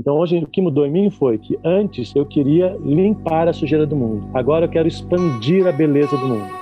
Então hoje o que mudou em mim foi que antes eu queria limpar a sujeira do mundo. Agora eu quero expandir a beleza do mundo.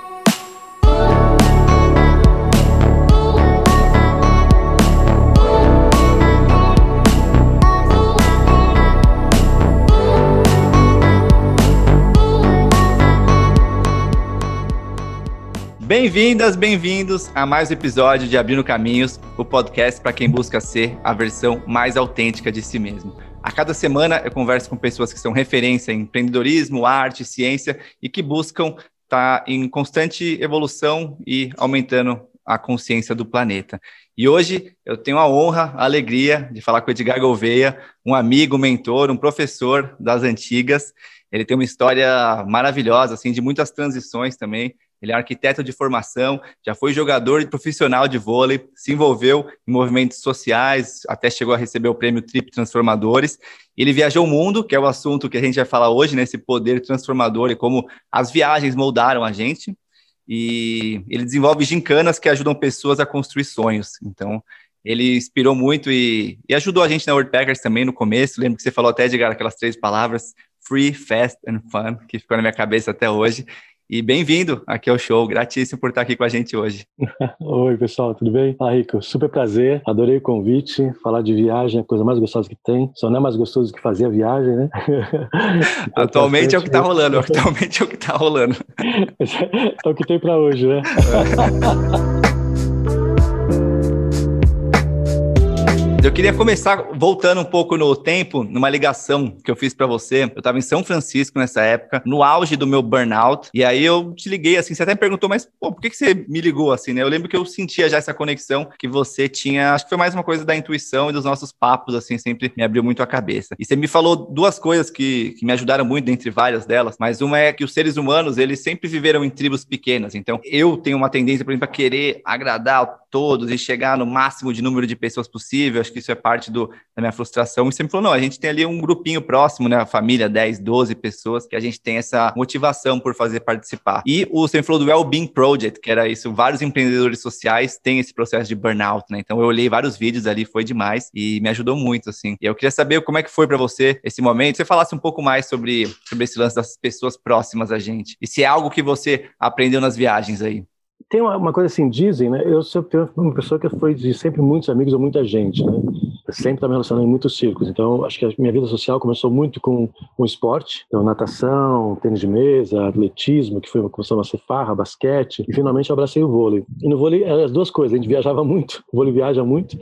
Bem-vindas, bem-vindos a mais um episódio de Abrindo Caminhos, o podcast para quem busca ser a versão mais autêntica de si mesmo. A cada semana eu converso com pessoas que são referência em empreendedorismo, arte, ciência e que buscam estar tá em constante evolução e aumentando a consciência do planeta. E hoje eu tenho a honra, a alegria de falar com o Edgar Gouveia, um amigo, mentor, um professor das antigas. Ele tem uma história maravilhosa, assim, de muitas transições também. Ele é arquiteto de formação, já foi jogador profissional de vôlei, se envolveu em movimentos sociais, até chegou a receber o prêmio Trip Transformadores. Ele viajou o mundo, que é o assunto que a gente vai falar hoje, né, poder transformador e como as viagens moldaram a gente. E ele desenvolve gincanas que ajudam pessoas a construir sonhos. Então, ele inspirou muito e, e ajudou a gente na Packers também no começo. Lembro que você falou até, Edgar, aquelas três palavras, free, fast and fun, que ficou na minha cabeça até hoje. E bem-vindo aqui ao show, gratíssimo por estar aqui com a gente hoje. Oi, pessoal, tudo bem? Ah, Rico, super prazer, adorei o convite. Falar de viagem é a coisa mais gostosa que tem. Só não é mais gostoso que fazer a viagem, né? Atualmente é o que está rolando, atualmente é o que está rolando. é o que tem para hoje, né? Eu queria começar voltando um pouco no tempo, numa ligação que eu fiz para você. Eu estava em São Francisco nessa época, no auge do meu burnout, e aí eu te liguei assim, você até me perguntou, mas pô, por que, que você me ligou assim, né? Eu lembro que eu sentia já essa conexão que você tinha, acho que foi mais uma coisa da intuição e dos nossos papos, assim, sempre me abriu muito a cabeça. E você me falou duas coisas que, que me ajudaram muito, dentre várias delas, mas uma é que os seres humanos, eles sempre viveram em tribos pequenas, então eu tenho uma tendência, por exemplo, a querer agradar todos e chegar no máximo de número de pessoas possível, acho que isso é parte do, da minha frustração. E sempre falou: não, a gente tem ali um grupinho próximo, né? A família, 10, 12 pessoas, que a gente tem essa motivação por fazer participar. E o sempre falou do Wellbeing Project, que era isso, vários empreendedores sociais têm esse processo de burnout, né? Então eu olhei vários vídeos ali, foi demais e me ajudou muito, assim. E eu queria saber como é que foi para você esse momento, você falasse um pouco mais sobre, sobre esse lance das pessoas próximas a gente. E se é algo que você aprendeu nas viagens aí. Tem uma, uma, coisa assim, dizem, né? Eu sou uma pessoa que foi de sempre muitos amigos ou muita gente, né? Sempre estava me relacionando em muitos círculos. Então, acho que a minha vida social começou muito com o esporte, então natação, tênis de mesa, atletismo, que foi começou a ser farra, basquete, e finalmente eu abracei o vôlei. E no vôlei eram as duas coisas, a gente viajava muito, o vôlei viaja muito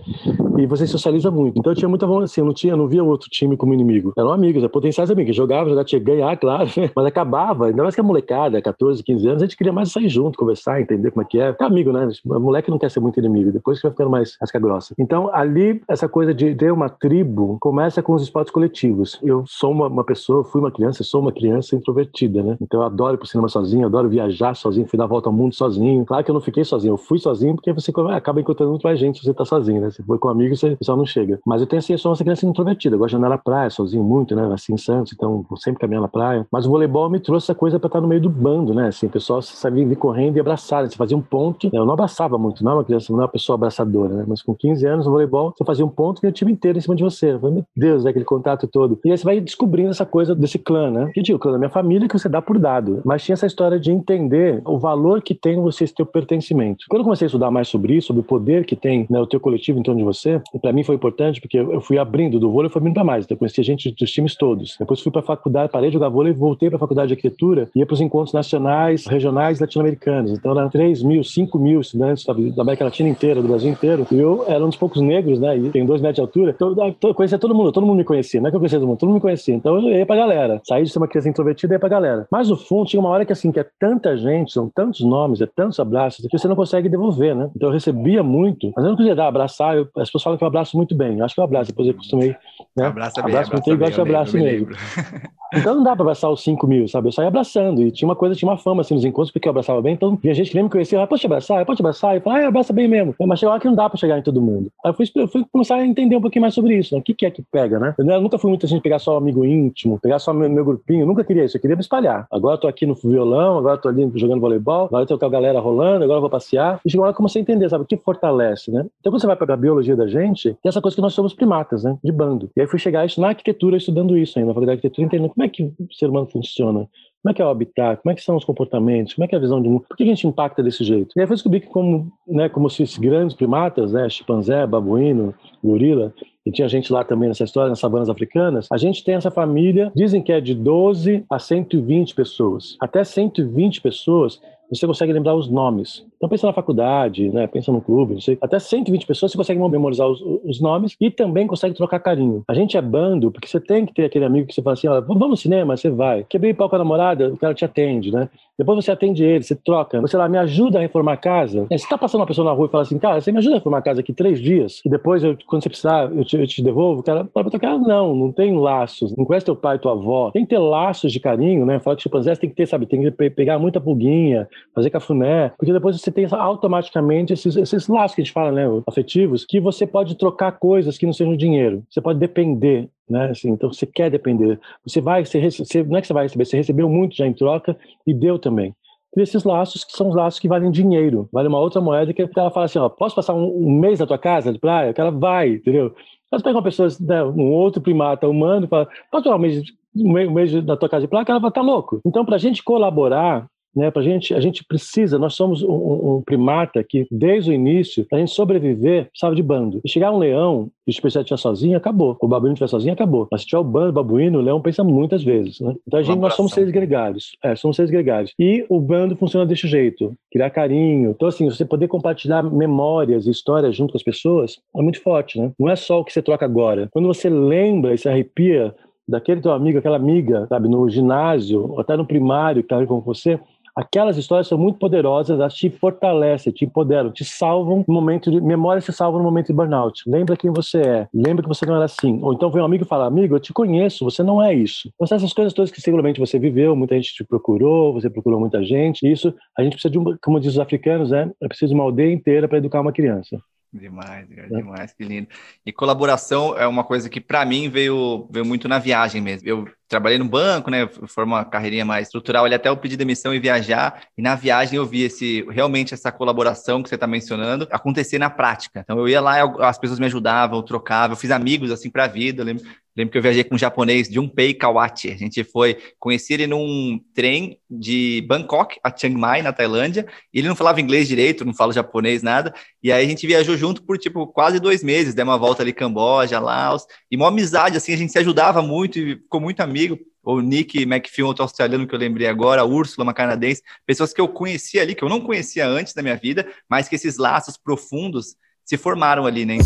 e você socializa muito. Então eu tinha muita vontade assim, eu não tinha, não via o outro time como inimigo. Eram amigos, é potenciais amigos, jogava, já tinha que ganhar, claro, mas acabava, ainda mais que a molecada, 14, 15 anos, a gente queria mais sair junto, conversar, entender como é que é. É amigo, né? O moleque não quer ser muito inimigo, depois que vai ficando mais casca grossa. Então, ali, essa coisa de ter uma tribo começa com os esportes coletivos. Eu sou uma, uma pessoa, fui uma criança, sou uma criança introvertida, né? Então, eu adoro ir pro cinema sozinho, adoro viajar sozinho, fui dar volta ao mundo sozinho. Claro que eu não fiquei sozinho, eu fui sozinho porque você acaba encontrando muito mais gente se você tá sozinho, né? Se for com amigos, você só não chega. Mas eu tenho assim, eu sou uma criança introvertida, eu gosto de andar na praia sozinho muito, né? Assim em Santos, então vou sempre caminhar na praia. Mas o voleibol me trouxe essa coisa para estar no meio do bando, né? Assim, o pessoal sabia vir correndo e abraçar, né? Você fazia um ponto. Né? Eu não abraçava muito, não é uma criança, não é uma pessoa abraçadora, né? Mas com 15 anos no voleibol, você fazia um ponto e o time inteiro em cima de você. Eu falei, meu Deus, é aquele contato todo. E aí você vai descobrindo essa coisa desse clã, né? Que digo, o clã da minha família que você dá por dado. Mas tinha essa história de entender o valor que tem você ter o pertencimento. Quando eu comecei a estudar mais sobre isso, sobre o poder que tem né, o teu coletivo em torno de você, para mim foi importante porque eu fui abrindo do vôlei, fui abrindo para mais. Então, eu conheci gente dos times todos. Depois fui para faculdade, parei de jogar vôlei, voltei para faculdade de arquitetura, ia para os encontros nacionais, regionais latino-americanos. Então, eram 3 mil, 5 mil estudantes sabe, da América Latina inteira, do Brasil inteiro. E eu era um dos poucos negros, né? E tem dois metros de altura. Então, eu conhecia todo mundo, todo mundo me conhecia. Não é que eu conhecia todo mundo, todo mundo me conhecia. Então, eu ia para a galera. Saí de ser uma criança introvertida e ia para a galera. Mas, no fundo, tinha uma hora que, assim, que é tanta gente, são tantos nomes, é tantos abraços, que você não consegue devolver, né? Então, eu recebia muito, mas eu não queria dar abraçar. Eu, as pessoas falam que eu abraço muito bem. Eu acho que eu abraço, depois eu costumei. Né? Abraça bem, abraço muito, eu gosto de abraço mesmo. Então não dá pra abraçar os 5 mil, sabe? Eu saía abraçando. E tinha uma coisa, tinha uma fama assim nos encontros, porque eu abraçava bem. Então tinha gente que nem me conhecia, ah, pode te abraçar, pode te abraçar. E eu ah, abraça bem mesmo. Mas chegou lá que não dá pra chegar em todo mundo. Aí eu fui, eu fui começar a entender um pouquinho mais sobre isso, né? O que, que é que pega, né? Eu nunca fui muita gente pegar só amigo íntimo, pegar só meu, meu grupinho. Eu nunca queria isso. Eu queria me espalhar. Agora eu tô aqui no violão, agora eu tô ali jogando voleibol, agora eu tô com a galera rolando, agora eu vou passear. E chegou lá que comecei a entender, sabe? O que fortalece, né? Então quando você vai para a biologia da gente, tem essa coisa que nós somos primatas, né? De bando. E aí fui chegar isso na arquitetura, estudando isso ainda, na faculdade de arquitetura, entendendo como é que o ser humano funciona. Como é que é o habitat? Como é que são os comportamentos? Como é que é a visão de mundo? Por que a gente impacta desse jeito? E aí eu descobri que como, né, como se esses grandes primatas, né, chimpanzé, babuíno, gorila, e tinha gente lá também nessa história, nas savanas africanas, a gente tem essa família, dizem que é de 12 a 120 pessoas. Até 120 pessoas você consegue lembrar os nomes. Então pensa na faculdade, né? pensa no clube, não sei. até 120 pessoas você consegue memorizar os, os, nomes e também consegue trocar carinho. A gente é bando porque você tem que ter aquele amigo que você fala assim, ó, vamos no cinema, você vai. Quebrei pau com a namorada, o cara te atende, né? Depois você atende ele, você troca. Você lá, me ajuda a reformar a casa. É, você tá passando uma pessoa na rua e fala assim, cara, você me ajuda a reformar a casa aqui três dias e depois, eu, quando você precisar, eu te, eu te devolvo. O cara fala pra cara, não, não tem laços. Não conhece teu pai tua avó. Tem que ter laços de carinho, né? Fala que chimpanzés tem que ter, sabe, tem que pegar muita pulguinha, fazer cafuné, porque depois você tem automaticamente esses, esses laços que a gente fala, né, afetivos, que você pode trocar coisas que não sejam dinheiro. Você pode depender né? Assim, então você quer depender. Você vai, você, você, não é que você vai receber, você recebeu muito já em troca e deu também. E esses laços que são os laços que valem dinheiro, vale uma outra moeda que ela fala assim, ó, posso passar um, um mês na tua casa de praia? Que ela vai, entendeu? Mas pega uma pessoa, né, um outro primata humano e fala, pode passar um mês, um mês na tua casa de praia? Que ela estar tá louco. Então, para a gente colaborar né? Para gente, a gente precisa. Nós somos um, um primata que desde o início, para a gente sobreviver, precisava de bando. E chegar um leão e o especial estiver sozinho, acabou. O babuíno estiver sozinho, acabou. Mas se tiver o bando babuíno, o leão pensa muitas vezes, né? Então a gente, nós somos seres gregários. É, somos seres gregários. E o bando funciona desse jeito, criar carinho. Então assim, você poder compartilhar memórias e histórias junto com as pessoas é muito forte, né? Não é só o que você troca agora. Quando você lembra e se arrepia daquele teu amigo, aquela amiga, sabe, no ginásio, ou até no primário que estava com você, Aquelas histórias são muito poderosas, elas te fortalecem, te empoderam, te salvam no momento de. Memória se salva no momento de burnout. Lembra quem você é, lembra que você não era assim. Ou então vem um amigo e fala: Amigo, eu te conheço, você não é isso. Então, essas coisas todas que seguramente você viveu, muita gente te procurou, você procurou muita gente. Isso, a gente precisa de, um, como diz os africanos, né? É preciso de uma aldeia inteira para educar uma criança. Demais, é. demais, que lindo. E colaboração é uma coisa que para mim veio, veio muito na viagem mesmo. Eu trabalhei no banco, né? Foi uma carreirinha mais estrutural, ali até eu pedi demissão e viajar. E na viagem eu vi esse realmente essa colaboração que você está mencionando acontecer na prática. Então eu ia lá, as pessoas me ajudavam, eu trocava, eu fiz amigos assim para a vida. Eu lembro, lembro que eu viajei com um japonês, Junpei Kawati. A gente foi conhecer ele num trem de Bangkok a Chiang Mai, na Tailândia. Ele não falava inglês direito, não fala japonês, nada. E aí a gente viajou junto por, tipo, quase dois meses. Deu uma volta ali Camboja, Laos. E uma amizade, assim, a gente se ajudava muito e ficou muito amigo amigo, o Nick McPhil, outro australiano que eu lembrei agora, a Úrsula, uma canadense, pessoas que eu conhecia ali, que eu não conhecia antes da minha vida, mas que esses laços profundos se formaram ali, né?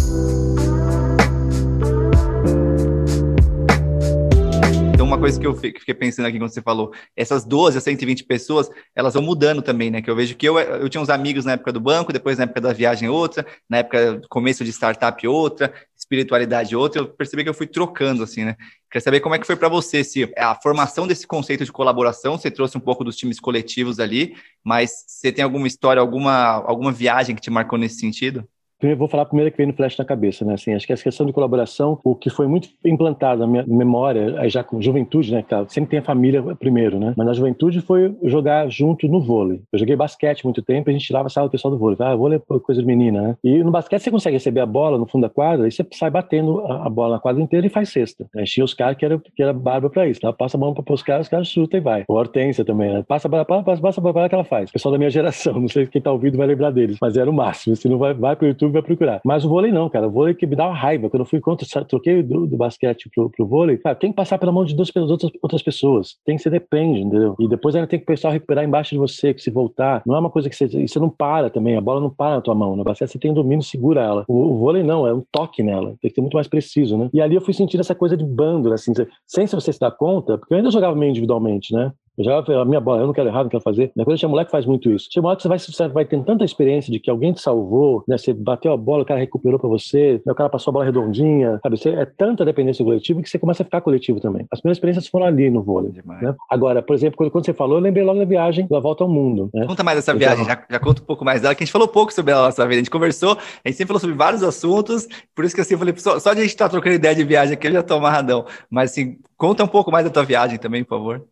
Então, uma coisa que eu fiquei pensando aqui quando você falou, essas 12 a 120 pessoas, elas vão mudando também, né? Que eu vejo que eu, eu tinha uns amigos na época do banco, depois na época da viagem outra, na época do começo de startup outra, espiritualidade outra, eu percebi que eu fui trocando, assim, né? Queria saber como é que foi para você, se a formação desse conceito de colaboração, você trouxe um pouco dos times coletivos ali, mas você tem alguma história, alguma, alguma viagem que te marcou nesse sentido? Primeiro, vou falar primeiro que veio no flash na cabeça, né? Assim, acho que essa questão de colaboração, o que foi muito implantado na minha memória, já com juventude, né? Claro, sempre tem a família primeiro, né? Mas na juventude foi jogar junto no vôlei. Eu joguei basquete muito tempo, a gente tirava sala do pessoal do vôlei. Ah, vôlei é coisa de menina, né? E no basquete você consegue receber a bola no fundo da quadra e você sai batendo a, bola na quadra inteira e faz cesta. Aí tinha os caras que era, que era barba pra isso. Tá? Passa a mão para os caras, os caras chutam e vai. O Hortência também, né? Passa a bola, passa, passa a bola que ela faz. O pessoal da minha geração, não sei quem tá ouvindo vai lembrar deles, mas era o máximo. Se não vai, vai pro YouTube, vai procurar. Mas o vôlei não, cara. O vôlei que me dava raiva. Quando eu fui contra, troquei do, do basquete pro, pro vôlei, cara, tem que passar pela mão de duas outras, outras pessoas. Tem que ser depende, entendeu? E depois ainda tem que o pessoal recuperar embaixo de você, que se voltar. Não é uma coisa que você. Você não para também, a bola não para na tua mão. No basquete você tem um domínio, segura ela. O, o vôlei não, é um toque nela. Tem que ser muito mais preciso, né? E ali eu fui sentindo essa coisa de bando, assim, sem se você se dar conta, porque eu ainda jogava meio individualmente, né? Eu jogava a minha bola, eu não quero errar, não quero fazer. Depois tinha moleque que faz muito isso. Uma hora que você vai, você vai tendo tanta experiência de que alguém te salvou, né? Você bateu a bola, o cara recuperou pra você, né? o cara passou a bola redondinha, sabe? Você, é tanta dependência coletiva que você começa a ficar coletivo também. As primeiras experiências foram ali no vôlei. Né? Agora, por exemplo, quando, quando, você falou, eu lembrei logo da viagem da volta ao mundo. Né? Conta mais dessa viagem, já, já conta um pouco mais dela, que a gente falou pouco sobre ela nossa vida. A gente conversou, a gente sempre falou sobre vários assuntos, por isso que assim, eu falei, só, só de a gente estar tá trocando ideia de viagem aqui, eu já tô amarradão. Mas assim, conta um pouco mais da tua viagem também, por favor.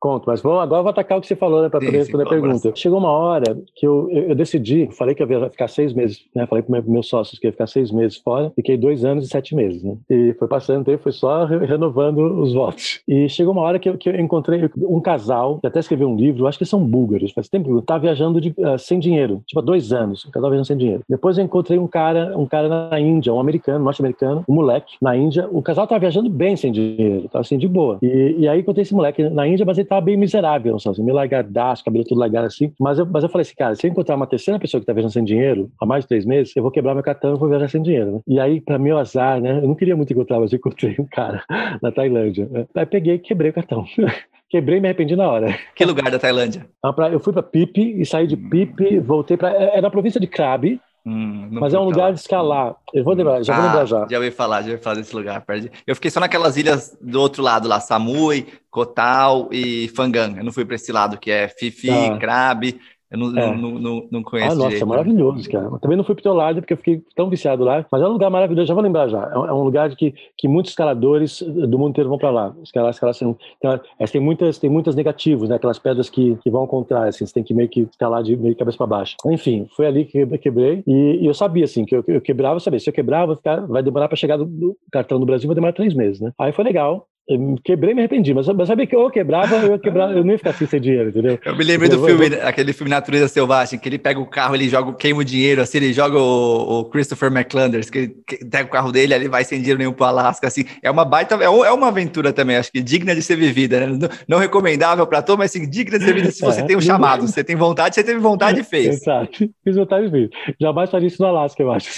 Conto, mas vamos, agora vou atacar o que você falou, né, para poder responder a pergunta. Chegou uma hora que eu, eu, eu, decidi, falei que eu ia ficar seis meses, né, falei para meus sócios que ia ficar seis meses fora, fiquei dois anos e sete meses, né, e foi passando tempo, foi só renovando os votos. E chegou uma hora que eu, que eu encontrei um casal, que até escreveu um livro, acho que são búlgaros, faz tempo que eu tava viajando de, uh, sem dinheiro, tipo há dois anos, um casal viajando sem dinheiro. Depois eu encontrei um cara, um cara na Índia, um americano, norte-americano, um moleque na Índia, o casal tava viajando bem sem dinheiro, tava assim, de boa. E, e aí encontrei esse moleque na Índia, mas ele tava bem miserável, não assim, meio largadaço, cabelo tudo largado assim. Mas eu, mas eu falei assim, cara, se eu encontrar uma terceira pessoa que tá viajando sem dinheiro há mais de três meses, eu vou quebrar meu cartão e vou viajar sem dinheiro, né? E aí, para meu azar, né? Eu não queria muito encontrar, mas eu encontrei um cara na Tailândia. Aí peguei e quebrei o cartão. Quebrei e me arrependi na hora. Que lugar da Tailândia? Eu fui para Pipi e saí de Pipi, voltei para. É, é na província de Krabi, Hum, mas é um lugar de escalar. Eu vou lembrar, já ah, vou lembrar já. Já ouvi falar, já ouvi falar desse lugar. Eu fiquei só naquelas ilhas do outro lado lá, Samui, Kotal e Fangang. Eu não fui para esse lado que é Fifi, tá. Krabi. Eu não, é. não, não, não conheço. Ah, nossa, direito, é maravilhoso, cara. também não fui pro teu lado porque eu fiquei tão viciado lá. Mas é um lugar maravilhoso, já vou lembrar já. É um é lugar que, que muitos escaladores do mundo inteiro vão para lá. Escalar, escalar, assim, então, é, tem, muitas, tem muitas negativos, né? Aquelas pedras que, que vão ao contrário, assim, você tem que meio que escalar de meio de cabeça para baixo. Enfim, foi ali que eu quebrei. E, e eu sabia, assim, que eu, eu quebrava, eu sabia, se eu quebrar, vai demorar para chegar do, do, cartão do Brasil, vai demorar três meses, né? Aí foi legal. Quebrei e me arrependi, mas, mas sabia que eu quebrava, eu quebrava, eu não ia ficar assim sem dinheiro, entendeu? Eu me lembrei do filme, aquele filme Natureza Selvagem, que ele pega o carro, ele joga, queima o dinheiro, assim, ele joga o, o Christopher McClanders, que ele pega o carro dele, ele vai sem dinheiro nenhum pro Alasca, assim, é uma baita, é, é uma aventura também, acho que digna de ser vivida, né? Não, não recomendável para todos, mas assim, digna de ser vivida se você é, tem um chamado, você tem vontade, você teve vontade e fez. Exato, fiz vontade e fez. Jamais faria isso no Alasca, eu acho,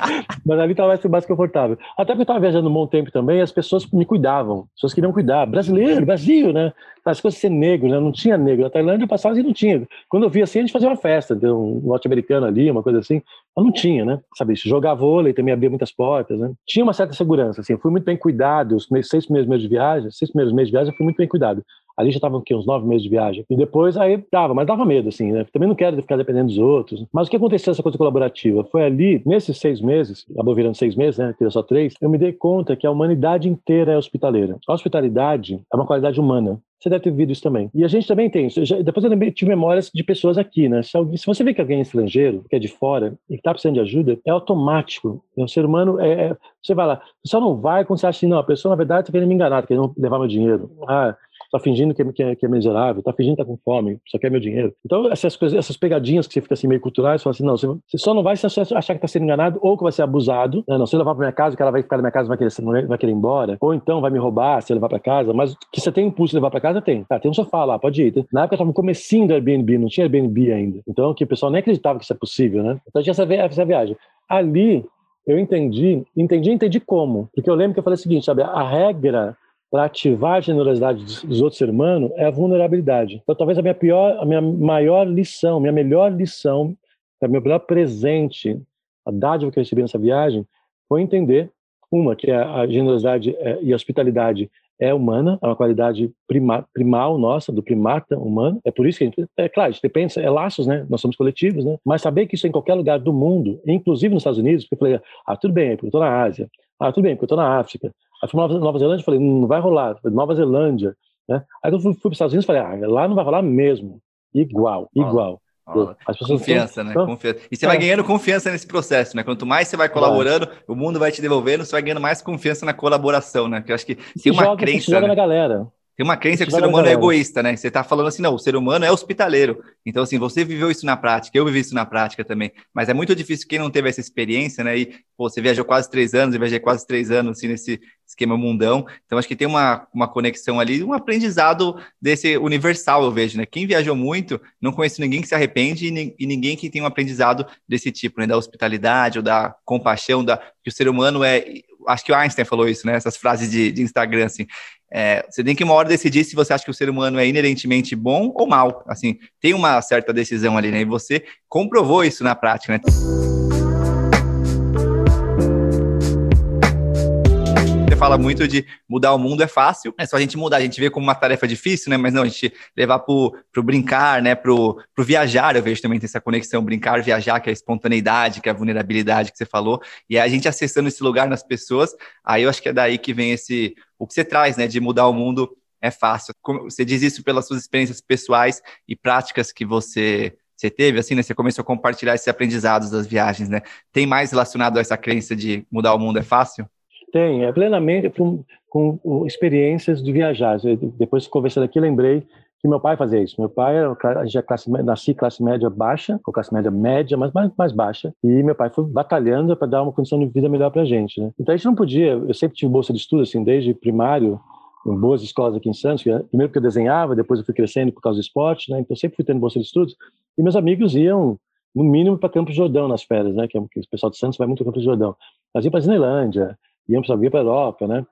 mas ali tava mais confortável. Até porque eu tava viajando um bom tempo também, as pessoas me cuidavam, pessoas queriam cuidar, brasileiro, Brasil, né? As coisas ser negro, né? Não tinha negro. Na Tailândia eu passava e não tinha. Quando eu via assim, a gente fazia uma festa, deu um norte-americano ali, uma coisa assim. Mas não tinha, né? Sabe, jogar vôlei também abria muitas portas, né? Tinha uma certa segurança, assim. Eu fui muito bem cuidado. Os seis primeiros meses de viagem, seis primeiros meses de viagem, eu fui muito bem cuidado. Ali já estavam uns nove meses de viagem. E depois aí dava, mas dava medo, assim, né? Também não quero ficar dependendo dos outros. Mas o que aconteceu essa coisa colaborativa? Foi ali, nesses seis meses, acabou virando seis meses, né? Tira só três, eu me dei conta que a humanidade inteira é hospitalera. A hospitalidade é uma qualidade humana. Você deve ter vivido isso também. E a gente também tem isso. Depois eu tive memórias de pessoas aqui, né? Se, alguém, se, você vê que alguém é estrangeiro, que é de fora, e que está precisando de ajuda, é automático. O ser humano é, é, Você vai lá, você só não vai quando você acha assim, não, a pessoa na verdade está querendo me enganar, está querendo levar meu dinheiro. Ah, está fingindo que, que, que, é miserável, está fingindo que está com fome, só quer meu dinheiro. Então, essas coisas, essas pegadinhas que você fica assim meio culturais, você fala assim, não, você, só não vai achar que está sendo enganado ou que vai ser abusado, né? não, se levar para minha casa, que ela vai ficar na minha casa vai querer, vai querer ir embora, ou então vai me roubar se eu levar para casa, mas que você tem impulso de levar para casa, tem. Tá, tem um sofá lá, pode ir. Na época eu estava no comecinho do Airbnb, não tinha Airbnb ainda. Então, que o pessoal nem acreditava que isso é possível, né? Então, tinha essa, essa viagem. Ali, eu entendi, entendi, entendi como. Porque eu lembro que eu falei o seguinte, sabe, a regra para ativar a generosidade dos outros seres humanos é a vulnerabilidade. Então, talvez a minha pior, a minha maior lição, minha melhor lição, o meu melhor presente, a dádiva que eu recebi nessa viagem, foi entender uma que é a generosidade é, e a hospitalidade é humana, é uma qualidade prima, primal nossa, do primata humano. É por isso que a gente, é claro, a gente pensa, é laços, né? Nós somos coletivos, né? Mas saber que isso é em qualquer lugar do mundo, inclusive nos Estados Unidos, porque eu falei, ah, tudo bem, porque eu estou na Ásia. Ah, tudo bem, porque eu estou na África. Aí fui para Nova Zelândia, falei, não vai rolar. Nova Zelândia, né? Aí eu fui, fui para os Estados Unidos, falei, ah, lá não vai rolar mesmo. Igual, igual. As confiança, né? Confiança. E você é. vai ganhando confiança nesse processo, né? Quanto mais você vai colaborando, o mundo vai te devolvendo, você vai ganhando mais confiança na colaboração, né? Que eu acho que tem uma joga, crença. Joga né? na galera. Tem uma crença que o ser humano é egoísta, né? Você está falando assim, não, o ser humano é hospitaleiro. Então, assim, você viveu isso na prática, eu vivi isso na prática também. Mas é muito difícil quem não teve essa experiência, né? E, pô, você viajou quase três anos, eu viajei quase três anos, assim, nesse esquema mundão. Então, acho que tem uma, uma conexão ali, um aprendizado desse universal, eu vejo, né? Quem viajou muito, não conheço ninguém que se arrepende e, e ninguém que tem um aprendizado desse tipo, né? Da hospitalidade ou da compaixão, da que o ser humano é acho que o Einstein falou isso, né? Essas frases de, de Instagram, assim. é, você tem que uma hora decidir se você acha que o ser humano é inerentemente bom ou mal. Assim, tem uma certa decisão ali, né? E você comprovou isso na prática, né? Fala muito de mudar o mundo é fácil, é só a gente mudar, a gente vê como uma tarefa difícil, né? Mas não, a gente levar pro, pro brincar, né? Pro, pro viajar, eu vejo também essa conexão, brincar, viajar, que é a espontaneidade, que é a vulnerabilidade que você falou, e a gente acessando esse lugar nas pessoas, aí eu acho que é daí que vem esse, o que você traz, né? De mudar o mundo é fácil. Você diz isso pelas suas experiências pessoais e práticas que você você teve, assim, né? Você começou a compartilhar esses aprendizados das viagens, né? Tem mais relacionado a essa crença de mudar o mundo é fácil? Tem, é plenamente com, com experiências de viajar. Depois conversando aqui, lembrei que meu pai fazia isso. Meu pai era já classe, nasci classe média baixa, ou classe média média, mas mais, mais baixa. E meu pai foi batalhando para dar uma condição de vida melhor para a gente, né? Então a gente não podia. Eu sempre tive bolsa de estudo, assim, desde primário, em boas escolas aqui em Santos. Primeiro porque eu desenhava, depois eu fui crescendo por causa do esporte, né? Então sempre fui tendo bolsa de estudos. E meus amigos iam no mínimo para Campos Jordão nas férias, né? Que, é, que o pessoal de Santos vai muito para Campos Jordão. Nós íamos para Disneylândia, íamos para a Europa, né?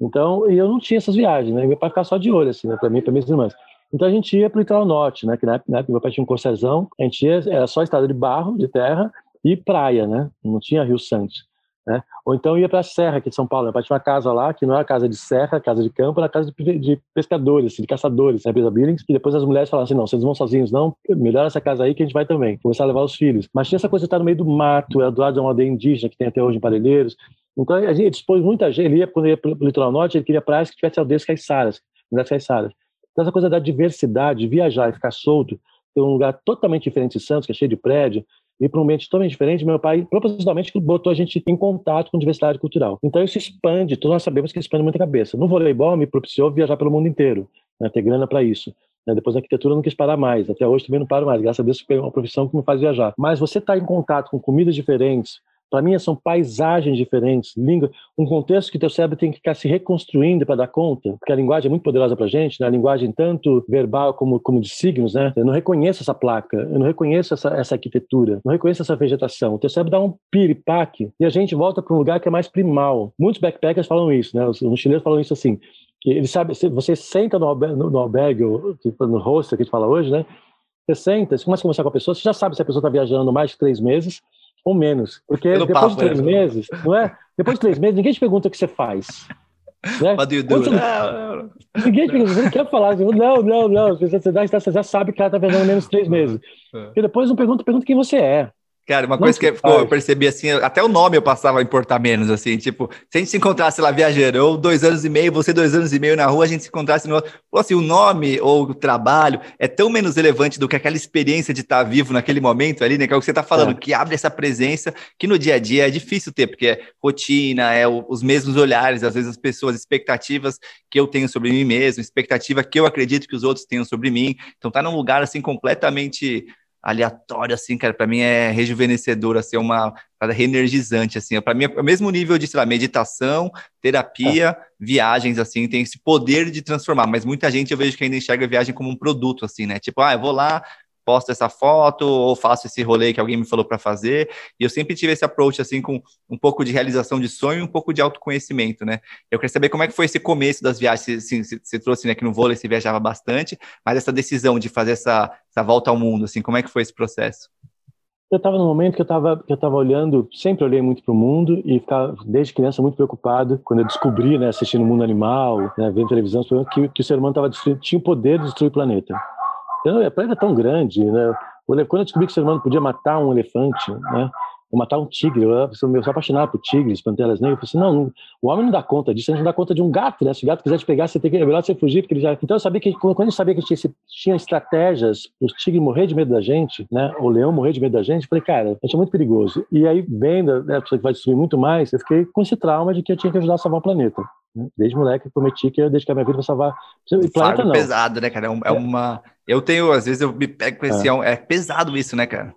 Então, eu não tinha essas viagens, né? Meu pai ficava só de olho, assim, né? Para mim e para minhas irmãs. Então a gente ia para o litoral norte, né? Que na época, meu pai tinha um corcézão, a gente ia, era só estrada de barro, de terra e praia, né? Não tinha Rio Santos. Né? Ou então ia para a Serra aqui de São Paulo. Meu pai tinha uma casa lá, que não era casa de serra, casa de campo, era casa de, de pescadores, de caçadores, né? Billings, e depois as mulheres falavam assim, não, vocês vão sozinhos, não, melhor essa casa aí que a gente vai também. Começar a levar os filhos. Mas tinha essa coisa de estar no meio do mato, era do lado de uma aldeia indígena que tem até hoje em Parelheiros. Então a gente dispôs muita gente, ele ia, quando ia para o litoral norte, ele queria praias que tivesse aldeias caiçaras, mulheres caiçaras. Então essa coisa da diversidade, de viajar e ficar solto, ter um lugar totalmente diferente de Santos, que é cheio de prédio, ir para um ambiente totalmente diferente, meu pai propositalmente botou a gente em contato com diversidade cultural. Então isso expande, todos nós sabemos que expande muito a cabeça. No voleibol me propiciou viajar pelo mundo inteiro, né, ter grana para isso. Né, depois da arquitetura eu não quis parar mais, até hoje também não paro mais, graças a Deus foi uma profissão que me faz viajar. Mas você está em contato com comidas diferentes, para mim, são paisagens diferentes, língua, um contexto que teu cérebro tem que ficar se reconstruindo para dar conta, porque a linguagem é muito poderosa para a gente, né? a linguagem tanto verbal como, como de signos, né? Eu não reconheço essa placa, eu não reconheço essa, essa arquitetura, não reconheço essa vegetação. O teu cérebro dá um piripaque e a gente volta para um lugar que é mais primal. Muitos backpackers falam isso, né? Os mochileiros falam isso assim, que eles sabem, você senta no albergue, no, no, albergue, no hostel que a gente fala hoje, né? Você senta, você começa a conversar com a pessoa, você já sabe se a pessoa está viajando mais de três meses, ou menos. Porque Pelo depois de três é. meses, não é? Depois de três meses, ninguém te pergunta o que você faz. Né? Você, não, ninguém te pergunta, você não quer falar assim, não, não, não. Você, já sabe que ela está viajando menos de três meses. É. E depois não pergunta, pergunta quem você é. Cara, uma coisa que eu percebi assim, até o nome eu passava a importar menos, assim, tipo, se a gente se encontrasse lá viajando, ou dois anos e meio, você dois anos e meio na rua, a gente se encontrasse no assim, o nome ou o trabalho é tão menos relevante do que aquela experiência de estar vivo naquele momento ali, né, que é o que você está falando, é. que abre essa presença que no dia a dia é difícil ter, porque é rotina, é o, os mesmos olhares, às vezes as pessoas, expectativas que eu tenho sobre mim mesmo, expectativa que eu acredito que os outros tenham sobre mim, então tá num lugar, assim, completamente aleatório, assim, cara, para mim é rejuvenescedor, assim, é uma parada reenergizante, assim, para mim é o mesmo nível de, sei lá, meditação, terapia, é. viagens, assim, tem esse poder de transformar, mas muita gente eu vejo que ainda enxerga a viagem como um produto, assim, né, tipo, ah, eu vou lá, posto essa foto ou faço esse rolê que alguém me falou para fazer. E eu sempre tive esse approach assim com um pouco de realização de sonho e um pouco de autoconhecimento, né? Eu queria saber como é que foi esse começo das viagens. Assim, você, trouxe né, que no vôlei você viajava bastante, mas essa decisão de fazer essa, essa volta ao mundo, assim, como é que foi esse processo? Eu estava no momento que eu estava que eu estava olhando, sempre olhei muito para o mundo e ficava desde criança muito preocupado quando eu descobri, né, assistindo o mundo animal, né, vendo televisão, que, que o ser humano tava tinha o poder de destruir o planeta. Então, a planeta é tão grande, né? Quando eu descobri que o ser humano podia matar um elefante, né? Ou matar um tigre, eu sou, eu sou apaixonado por tigres, panteras negras, eu falei assim, não, o homem não dá conta disso, a gente não dá conta de um gato, né? Se o gato quiser te pegar, você tem que, é melhor você fugir, porque ele já... Então eu sabia que, quando eu sabia que tinha, tinha estratégias para os tigres morrer de medo da gente, né? O leão morrer de medo da gente, eu falei, cara, isso é muito perigoso. E aí, vendo né, a pessoa que vai destruir muito mais, eu fiquei com esse trauma de que eu tinha que ajudar a salvar o planeta. Né? Desde moleque, prometi que eu ia dedicar minha vida para salvar o planeta. não. pesado, né, cara? É, é, é, uma. Eu tenho, às vezes, eu me pego com esse. É. é pesado isso, né, cara?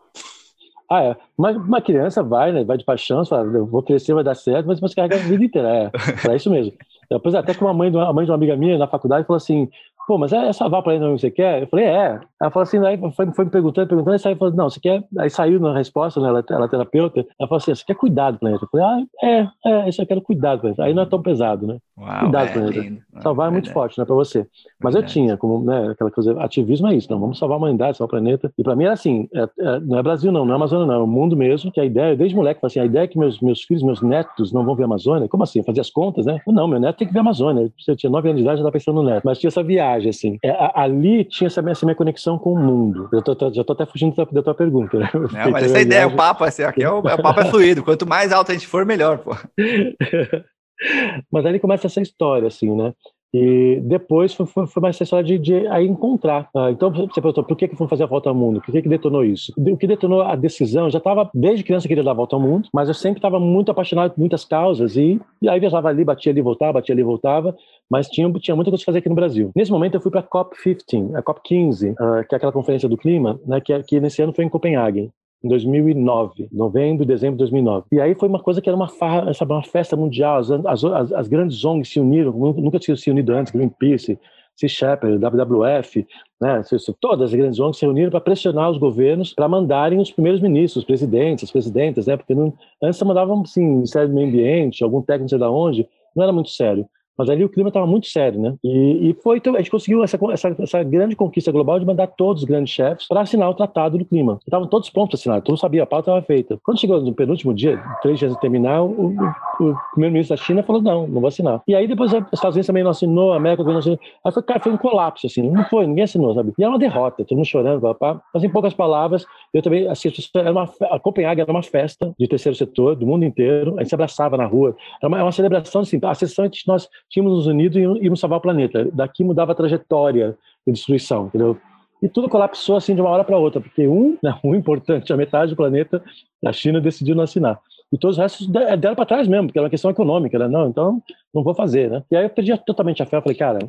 Ah, é. Uma, uma criança vai, né? Vai de paixão, fala, eu vou crescer, vai dar certo, mas você carrega a vida inteira. É, é isso mesmo. Depois, até que uma mãe, uma mãe de uma amiga minha na faculdade falou assim: pô, mas é essa Val não você quer? Eu falei, é. Ela falou assim, aí foi, foi me perguntando, perguntando, aí saiu, falou, não, você quer, aí saiu na resposta, né, ela, ela é terapeuta, ela falou assim, você quer cuidar do planeta? Eu falei, ah, é, é, isso eu quero cuidar do planeta. Aí não é tão pesado, né? Uau, cuidar é, do planeta. Lindo. Salvar é, é muito forte, né, para você. Mas verdade. eu tinha, como, né, aquela coisa, ativismo é isso, não, vamos salvar a humanidade, salvar o planeta. E para mim era assim, é, é, não é Brasil não, não é Amazônia não, é o mundo mesmo, que a ideia, desde moleque, assim, a ideia é que meus, meus filhos, meus netos não vão ver a Amazônia, como assim? Fazer as contas, né? Não, meu neto tem que ver a Amazônia. Você tinha nove anos de idade, já estava pensando no neto. Mas tinha essa viagem, assim. É, ali tinha essa minha, essa minha conexão com o mundo. Eu tô, já tô até fugindo da, da tua pergunta. Né? Não, mas essa ideia, o papo, assim, aqui é o, o papo é fluido. Quanto mais alto a gente for, melhor, pô. Mas aí começa essa história, assim, né? E depois foi, foi, foi mais essa história de, de aí encontrar. Ah, então você perguntou, por que, que foi fazer a volta ao mundo? Por que, que detonou isso? O que detonou a decisão, já estava, desde criança, queria dar a volta ao mundo, mas eu sempre estava muito apaixonado por muitas causas e, e aí viajava ali, batia ali, voltava, batia ali, voltava, mas tinha, tinha muita coisa a fazer aqui no Brasil. Nesse momento eu fui para a COP15, a COP15, uh, que é aquela conferência do clima, né, que, que nesse ano foi em Copenhague em 2009, novembro, dezembro de 2009. E aí foi uma coisa que era uma, farra, sabe, uma festa mundial, as, as, as grandes ONGs se uniram, nunca tinham se unido antes, Greenpeace, Sea Shepherd, WWF, né, todas as grandes ONGs se reuniram para pressionar os governos para mandarem os primeiros ministros, os presidentes, as presidentas, né, porque não, antes mandavam, assim, Ministério do Meio Ambiente, algum técnico sei de onde, não era muito sério. Mas ali o clima estava muito sério, né? E, e, foi, então, a gente conseguiu essa, essa, essa, grande conquista global de mandar todos os grandes chefes para assinar o Tratado do Clima. Estavam todos prontos para assinar, todo mundo sabia, a pauta estava feita. Quando chegou no penúltimo dia, três dias de terminar, o, o, o primeiro-ministro da China falou: não, não vou assinar. E aí depois os Estados Unidos também não assinou, a América não assinou. Aí foi, cara, foi um colapso, assim, não foi, ninguém assinou, sabe? E era uma derrota, todo mundo chorando, papá. Mas em poucas palavras, eu também, assim, era uma, a Copenhague era uma festa de terceiro setor, do mundo inteiro, a gente se abraçava na rua. Era uma, uma celebração, assim, a sessão nós tínhamos nos unidos íamos salvar o planeta. Daqui mudava a trajetória de destruição, entendeu? E tudo colapsou assim de uma hora para outra, porque um, né, um importante, a metade do planeta, a China decidiu não assinar. E todos os restos deram para trás mesmo, porque era uma questão econômica, né? Não, então não vou fazer, né? E aí eu perdi totalmente a fé, eu falei, cara,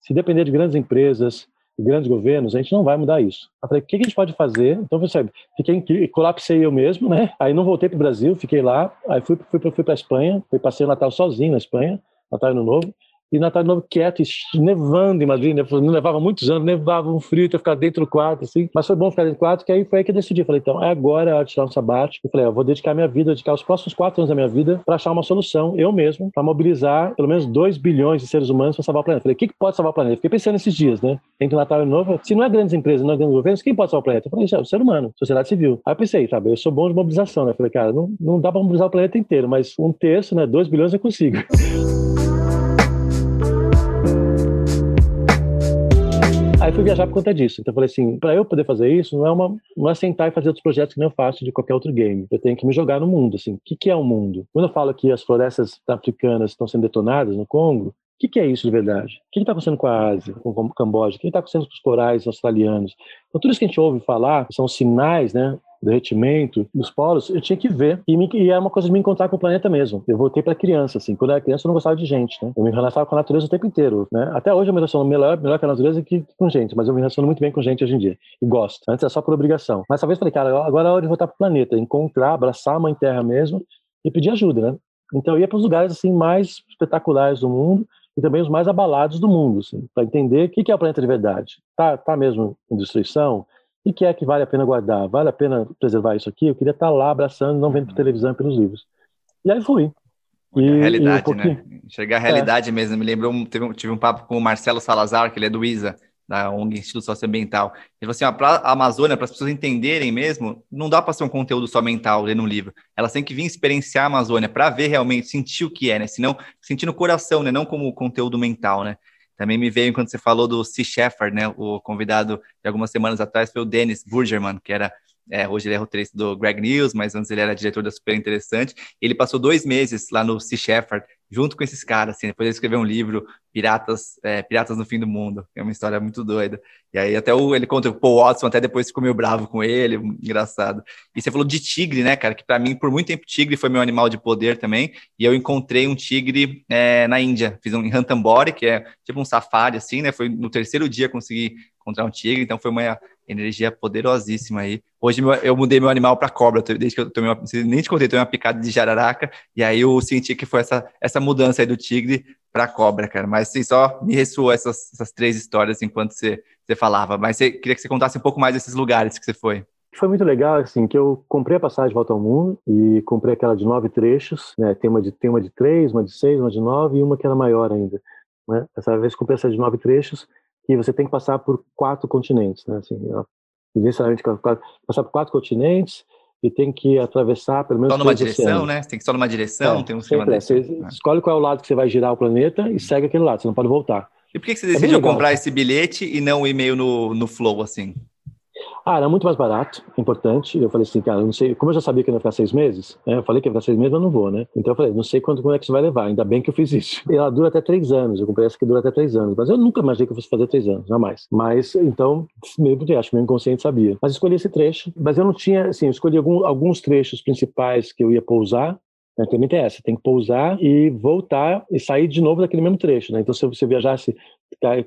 se depender de grandes empresas, de grandes governos, a gente não vai mudar isso. Eu falei, o que a gente pode fazer? Então, você fiquei, colapsei eu mesmo, né? Aí não voltei para o Brasil, fiquei lá, aí fui, fui, fui para a Espanha, fui passei o Natal sozinho na Espanha, Natal e Ano Novo, e Natal de Novo quieto, nevando em Madrid, né? não levava muitos anos, nevava um frio, eu ficar dentro do quarto, assim. Mas foi bom ficar dentro do quarto, que aí foi aí que eu decidi. Falei, então, é agora a hora de tirar um sabático. Eu falei, eu vou dedicar minha vida, dedicar os próximos quatro anos da minha vida para achar uma solução, eu mesmo, para mobilizar pelo menos 2 bilhões de seres humanos para salvar o planeta. Falei, o que, que pode salvar o planeta? Fiquei pensando nesses dias, né? Entre Natal e Novo, se não é grandes empresas, não é grandes governos, quem pode salvar o planeta? Eu falei, é o ser humano, sociedade civil. Aí eu pensei, sabe, eu sou bom de mobilização, né? Falei, cara, não, não dá para mobilizar o planeta inteiro, mas um terço, né? 2 bilhões eu consigo. Aí fui viajar por conta disso. Então eu falei assim, para eu poder fazer isso, não é uma, não é sentar e fazer outros projetos que não eu faço de qualquer outro game. Eu tenho que me jogar no mundo, assim. O que, que é o mundo? Quando eu falo que as florestas africanas estão sendo detonadas no Congo, o que, que, é isso de verdade? O que está acontecendo com a Ásia, com o Camboja? O que está acontecendo com os corais australianos? Então, tudo isso que a gente ouve falar são sinais, né? Derretimento dos polos, eu tinha que ver. E, me, e é uma coisa de me encontrar com o planeta mesmo. Eu voltei para criança, assim. Quando eu era criança, eu não gostava de gente, né? Eu me relacionava com a natureza o tempo inteiro, né? Até hoje eu me relaciono melhor, melhor com a natureza que com gente, mas eu me relaciono muito bem com gente hoje em dia. E gosto. Antes era só por obrigação. Mas talvez falei, cara, agora é hora de voltar para o planeta, encontrar, abraçar a mãe terra mesmo e pedir ajuda, né? Então eu ia para os lugares assim mais espetaculares do mundo e também os mais abalados do mundo, assim, para entender o que é o planeta de verdade. Tá, tá mesmo em destruição? E que é que vale a pena guardar? Vale a pena preservar isso aqui? Eu queria estar lá abraçando, não vendo por televisão pelos livros. E aí fui. E, a realidade, um né? Enxergar a realidade é. mesmo. Me lembrou, teve, tive um papo com o Marcelo Salazar, que ele é do ISA, da ONG Instituto Socioambiental. Ele falou assim: para a Amazônia, para as pessoas entenderem mesmo, não dá para ser um conteúdo só mental, ler um livro. Elas têm que vir experienciar a Amazônia para ver realmente, sentir o que é, né? Senão, sentir no coração, né? Não como conteúdo mental, né? Também me veio quando você falou do Sea Shepherd, né? O convidado de algumas semanas atrás foi o Dennis Burgerman, que era é, hoje ele é roteirista do Greg News, mas antes ele era diretor da Super Interessante. Ele passou dois meses lá no Sea Shepherd, junto com esses caras, assim. Depois ele escreveu um livro, Piratas, é, Piratas no Fim do Mundo, é uma história muito doida. E aí até o, ele conta o Paul Watson, até depois ficou meio bravo com ele, engraçado. E você falou de tigre, né, cara? Que para mim, por muito tempo, tigre foi meu animal de poder também. E eu encontrei um tigre é, na Índia. Fiz um em Ranthambore, que é tipo um safari, assim, né? Foi no terceiro dia consegui encontrar um tigre, então foi uma energia poderosíssima aí. Hoje eu mudei meu animal para cobra, desde que eu tomei uma, nem te contei, tomei uma picada de jararaca, e aí eu senti que foi essa, essa mudança aí do tigre para cobra, cara. Mas assim, só me ressoou essas, essas três histórias enquanto você, você falava. Mas você, queria que você contasse um pouco mais desses lugares que você foi. foi muito legal, assim, que eu comprei a passagem de volta ao mundo e comprei aquela de nove trechos, né? Tem uma de, tem uma de três, uma de seis, uma de nove e uma que era maior ainda. Né? Dessa vez comprei essa de nove trechos que você tem que passar por quatro continentes, né? Assim, necessariamente passar por quatro continentes e tem que atravessar pelo menos só numa direção, oceanos. né? Você tem que só numa direção, é, tem um esquema é. Você né? escolhe qual é o lado que você vai girar o planeta e segue aquele lado, você não pode voltar. E por que você é decidiu comprar esse bilhete e não o e-mail no, no Flow, assim? Ah, era muito mais barato, importante. Eu falei assim, cara, eu não sei, como eu já sabia que ia ficar seis meses, né, eu falei que ia ficar seis meses, mas não vou, né? Então eu falei, não sei quanto como é que isso vai levar, ainda bem que eu fiz isso. E ela dura até três anos, eu comprei essa que dura até três anos, mas eu nunca imaginei que eu fosse fazer três anos, jamais. Mas, então, mesmo acho que meu inconsciente sabia. Mas escolhi esse trecho, mas eu não tinha, assim, eu escolhi algum, alguns trechos principais que eu ia pousar, né, também tem essa, tem que pousar e voltar e sair de novo daquele mesmo trecho, né? Então, se você viajasse,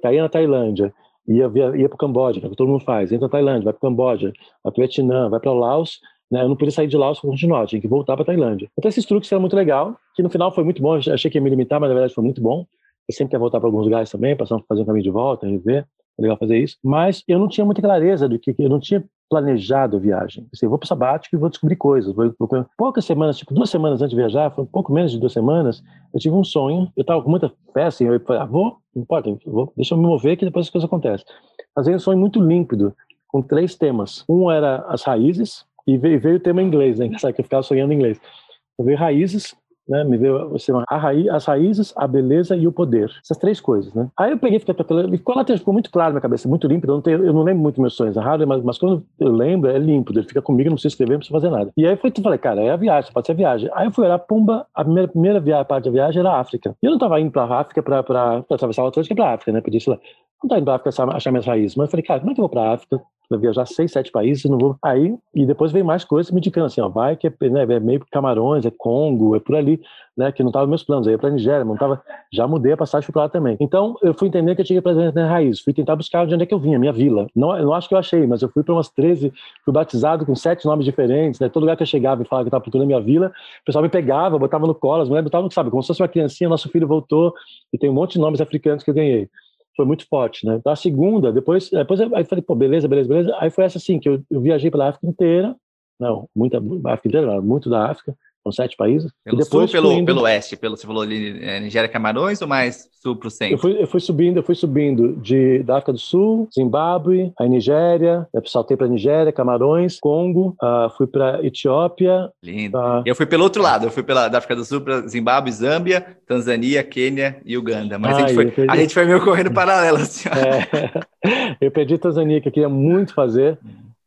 cair na Tailândia, ia, ia para o Camboja, que é o que todo mundo faz, entra na Tailândia, vai para o Camboja, vai para o Vietnã, vai para o Laos, né? Eu não podia sair de Laos para continuar, tinha que voltar para a Tailândia. Então esses truques eram muito legal, que no final foi muito bom, achei que ia me limitar, mas na verdade foi muito bom. Eu sempre quero voltar para alguns lugares também, passar fazer um caminho de volta, rever, é legal fazer isso. Mas eu não tinha muita clareza do que, eu não tinha planejado a viagem. Assim, eu vou para o sabático e vou descobrir coisas. Poucas semanas, tipo duas semanas antes de viajar, foi um pouco menos de duas semanas, eu tive um sonho. Eu estava com muita fé, assim, eu falei, ah, vou, não importa, vou, deixa eu me mover que depois as coisas acontecem. Mas aí um sonho muito límpido, com três temas. Um era as raízes, e veio, veio o tema inglês, né? Sabe que eu ficava sonhando em inglês. Eu veio raízes, né? Me veio a raiz, as raízes, a beleza e o poder. Essas três coisas, né? Aí eu peguei, fiquei e quando ficou muito claro na minha cabeça, muito límpido, eu não, tenho, eu não lembro muito meus sonhos, é raro, mas, mas quando eu lembro, é límpido, ele fica comigo, não precisa escrever, não precisa fazer nada. E aí foi, falei, cara, é a viagem, pode ser a viagem. Aí eu fui olhar, pumba, a primeira, primeira viagem, parte da viagem era a África. E eu não estava indo para a África para atravessar o Atlântico para a África, né? Podia, sei lá, não estava indo para a África achar minhas raízes, mas eu falei, cara, como é que eu vou para a África? Vou viajar seis, sete países, não vou. Aí, e depois veio mais coisas me indicando assim, ó, vai que é, né, é meio Camarões, é Congo, é por ali, né, que não estava meus planos. Aí para Nigéria, não tava, já mudei a passagem para lá também. Então, eu fui entender que eu tinha que ir para raiz, fui tentar buscar de onde é que eu vinha, minha vila. Não, eu não acho que eu achei, mas eu fui para umas 13, fui batizado com sete nomes diferentes, né, todo lugar que eu chegava e falava que estava procurando minha vila, o pessoal me pegava, botava no colo, as mulheres botavam, sabe, como se fosse uma criancinha, nosso filho voltou, e tem um monte de nomes africanos que eu ganhei foi muito forte, né? Então, a segunda, depois, depois aí falei, pô, beleza, beleza, beleza. Aí foi essa assim, que eu, eu viajei pela África inteira, não, muita, África inteira, muito da África, são sete países. Pelo sul pelo, indo... pelo oeste? Pelo, você falou ali, é, Nigéria, Camarões ou mais sul para o centro? Eu fui, eu fui subindo, eu fui subindo de, da África do Sul, Zimbábue, a Nigéria, saltei para Nigéria, Camarões, Congo, uh, fui para Etiópia. Lindo. Uh... Eu fui pelo outro lado, eu fui pela da África do Sul para Zimbábue, Zâmbia, Tanzânia, Quênia e Uganda. Mas a, gente foi, a gente foi meio correndo paralelo. Assim, é, eu perdi Tanzânia, que eu queria muito fazer.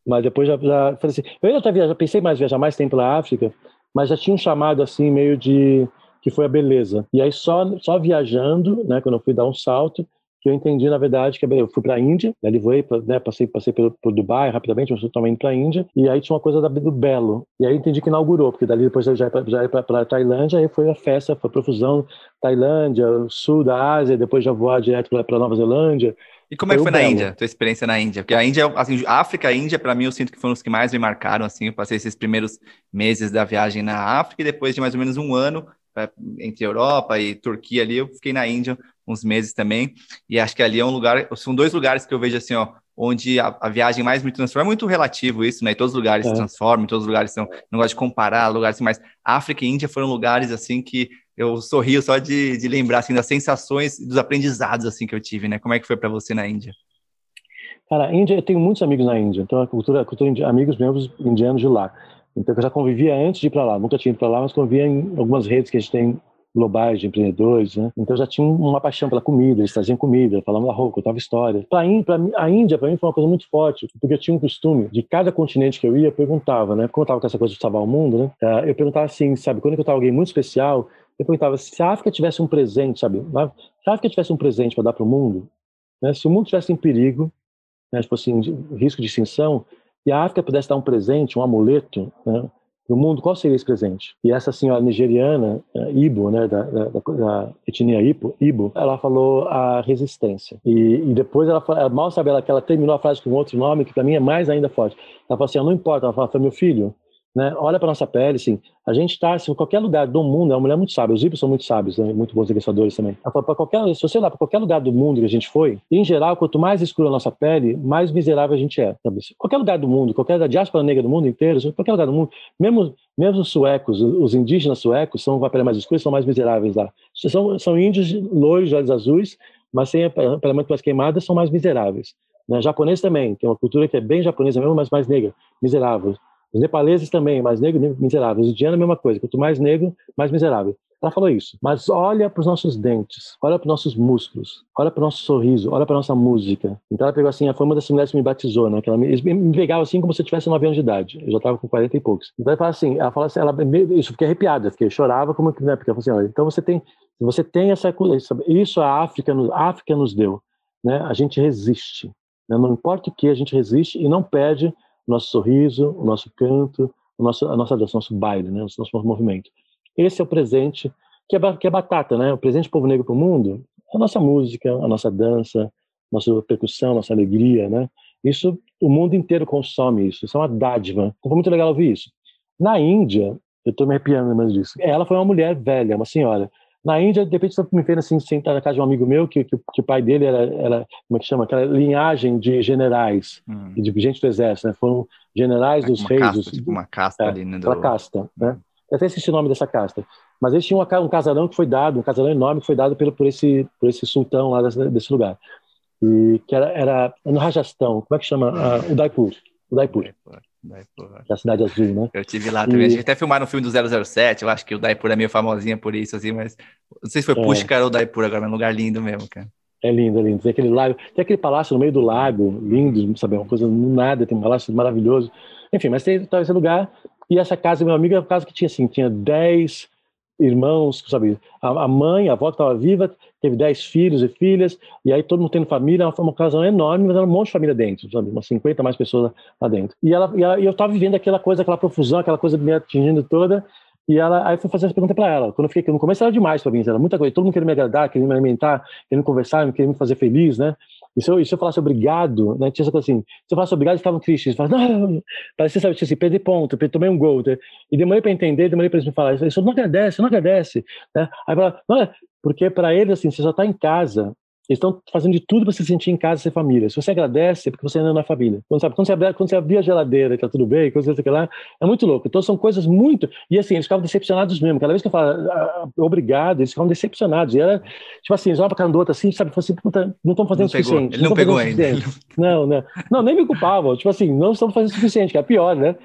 Mas depois já, já falei assim, eu ainda viajar, pensei mais viajar mais tempo na África, mas já tinha um chamado assim meio de que foi a beleza. E aí só só viajando, né, quando eu fui dar um salto, que eu entendi na verdade que eu fui para a Índia, ali voei, né, passei passei pelo, por Dubai rapidamente, mas indo para a Índia, e aí tinha uma coisa da, do belo. E aí eu entendi que inaugurou, porque dali depois eu já ia para a Tailândia, aí foi a festa, foi a profusão Tailândia, sul da Ásia, depois já voar direto para Nova Zelândia. E como é que foi na Índia, tua experiência na Índia? Porque a Índia, assim, África e Índia, para mim, eu sinto que foram os que mais me marcaram, assim, eu passei esses primeiros meses da viagem na África e depois de mais ou menos um ano, é, entre Europa e Turquia ali, eu fiquei na Índia uns meses também, e acho que ali é um lugar, são dois lugares que eu vejo assim, ó, onde a, a viagem mais me transforma, é muito relativo isso, né, e todos os lugares é. se transformam, todos os lugares são, não gosto de comparar lugares assim, mas África e Índia foram lugares, assim, que eu sorrio só de, de lembrar assim das sensações, dos aprendizados assim que eu tive, né? Como é que foi para você na Índia? Cara, Índia, eu tenho muitos amigos na Índia, então a cultura, a cultura amigos meus indianos de lá. Então eu já convivia antes de ir para lá, nunca tinha ido para lá, mas convivia em algumas redes que a gente tem globais de empreendedores, né? Então já tinha uma paixão pela comida, eles traziam comida, falavam da roupa, contavam histórias. Para a Índia, para mim foi uma coisa muito forte, porque eu tinha um costume de cada continente que eu ia, eu perguntava, né? Como eu tava com essa coisa de salvar o mundo, né? Eh, eu perguntava assim, sabe, quando eu tava alguém muito especial, eu perguntava se a África tivesse um presente, sabe? Se a África tivesse um presente para dar para o mundo, né? se o mundo tivesse em perigo, né? tipo assim, risco de extinção, e a África pudesse dar um presente, um amuleto, né? Para o mundo, qual seria esse presente? E essa senhora nigeriana, eh, Ibo, né, da, da, da etnia Ibo, Ibo, ela falou a resistência. E, e depois ela, ela, mal sabe ela que ela terminou a frase com outro nome que para mim é mais ainda forte. Ela falou assim: não importa, ela falou, meu filho, né? Olha para nossa pele, assim, a gente está, assim, em qualquer lugar do mundo, é uma mulher muito sábia, os híbridos são muito sábios, né? muito bons negociadores também. Para qualquer, se você olhar para qualquer lugar do mundo que a gente foi, em geral, quanto mais escura a nossa pele, mais miserável a gente é. Sabe? Qualquer lugar do mundo, qualquer da diáspora negra do mundo inteiro, qualquer lugar do mundo, mesmo, mesmo os suecos, os indígenas suecos, são com a pele mais escura, são mais miseráveis lá. São, são índios loiros, olhos azuis, mas sem a pele muito mais queimada, são mais miseráveis. Né? Japonês também, tem uma cultura que é bem japonesa mesmo, mas mais negra, miserável. Os nepaleses também, mais negro, miserável. Os indianos, a mesma coisa. Quanto mais negro, mais miserável. Ela falou isso. Mas olha para os nossos dentes, olha para os nossos músculos, olha para o nosso sorriso, olha para a nossa música. Então ela pegou assim, a foi uma das mulheres que me batizou, né? Que ela me, me pegava assim como se eu tivesse 9 anos de idade. Eu já estava com 40 e poucos. Então ela fala assim, ela fala assim, ela, isso, fiquei arrepiada, fiquei, chorava como que, né? Porque ela falou assim, então você tem, você tem essa, isso a África, a África nos deu, né? A gente resiste, né? Não importa o que, a gente resiste e não perde nosso sorriso, o nosso canto, o nosso, a nossa dança, o nosso baile, né, o nosso movimento. Esse é o presente que é, que é batata, né? O presente do povo negro para o mundo é a nossa música, a nossa dança, nossa percussão, nossa alegria, né? Isso, o mundo inteiro consome isso. Isso é uma dádiva. Foi muito legal ouvir isso. Na Índia, eu estou me arrepiando mais disso. Ela foi uma mulher velha, uma senhora. Na Índia, de repente, me fez assim, sentar na casa de um amigo meu, que, que, que, o pai dele era, era, como é que chama? Aquela linhagem de generais, hum. de gente do exército, né? Foram generais é, dos reis. Casta, dos, tipo uma casta é, ali, né? Do... casta, né? Eu até esqueci o nome dessa casta. Mas eles tinham um casarão que foi dado, um casarão enorme que foi dado pelo, por, esse, por esse sultão lá desse, desse lugar. E que era, era no Rajastão, como é que chama? Ah, o Daipur. O Daipur. Da Cidade Azul, né? Eu tive lá também. E... A gente até filmaram no filme do 007. Eu acho que o Daipur é meio famosinha por isso, assim, mas não sei se foi é. Pushkar ou Daipur agora, mas é um lugar lindo mesmo, cara. É lindo, é lindo. Tem aquele lago, tem aquele palácio no meio do lago, lindo, sabe? Uma coisa no nada, tem um palácio maravilhoso. Enfim, mas tem tá, esse lugar. E essa casa, meu amigo, é uma casa que tinha assim, tinha 10 irmãos, sabe? A, mãe, a avó que estava viva, teve dez filhos e filhas, e aí todo mundo tendo família, foi uma casa enorme, mas era um monte de família dentro, sabe? Umas 50 mais pessoas lá dentro. E, ela, e, ela, e eu estava vivendo aquela coisa, aquela profusão, aquela coisa me atingindo toda, e ela, aí eu fui fazer essa pergunta para ela. Quando eu fiquei, no começo era demais para mim, era muita coisa, todo mundo queria me agradar, queria me alimentar, queria me conversar, queria me fazer feliz, né? E se eu, se eu falasse obrigado, né? Tinha essa coisa assim, se eu falasse obrigado, eles ficavam tristes. Falavam, não, parecia, sabe, assim, perdi ponto, tomei um gol. Tá? E demorei para entender, demorei para eles me falarem. Isso não agradece, não agradece. Né? Aí fala, não, porque para eles, assim, você só está em casa, eles estão fazendo de tudo para se sentir em casa e ser família. Se você agradece, é porque você ainda não é família. Quando, sabe, quando, você, abrir, quando você abrir a geladeira e tá tudo bem, quando você lá, é muito louco. Então são coisas muito. E assim, eles ficavam decepcionados mesmo. Cada vez que eu falo ah, obrigado, eles ficavam decepcionados. E era, tipo assim, eles olhavam para cara do outro assim, sabe, assim, não estão fazendo o suficiente. Ele não, não pegou ainda. Não, não. Não, nem me culpavam. Tipo assim, não estão fazendo o suficiente, que é pior, né?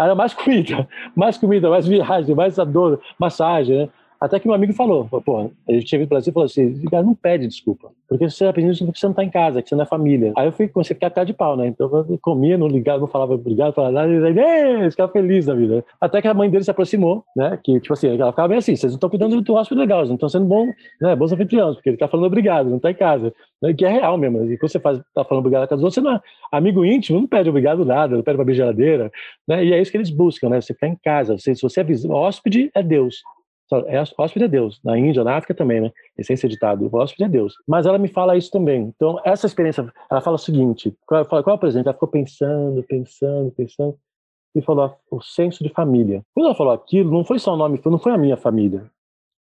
Era mais comida, mais comida, mais viagem, mais dor, massagem, né? Até que meu amigo falou, pô, gente tinha vindo para o Brasil e falou assim, cara, não pede desculpa, porque você está pedindo desculpa você não está em casa, que você não é família. Aí eu fui, comecei a ficar até de pau, né? Então eu comia, não ligava, não falava obrigado, falava nada, e aí, ficava feliz da vida. Até que a mãe dele se aproximou, né? Que, tipo assim, ela ficava bem assim, vocês não estão cuidando do hóspede legal, vocês não estão sendo bom, né, bons anfitriões, porque ele está falando obrigado, não está em casa. Né? Que é real mesmo. E quando você faz, tá falando obrigado a casa você não é amigo íntimo, não pede obrigado nada, não pede para abrir geladeira, né? E é isso que eles buscam, né? Você ficar em casa. Você, se você é hóspede, é Deus. É, hóspede é Deus. Na Índia, na África também, né? Essência ditado, o hóspede é Deus. Mas ela me fala isso também. Então, essa experiência, ela fala o seguinte: qual, qual é o presente? Ela ficou pensando, pensando, pensando, e falou o senso de família. Quando ela falou aquilo, não foi só o nome, não foi a minha família.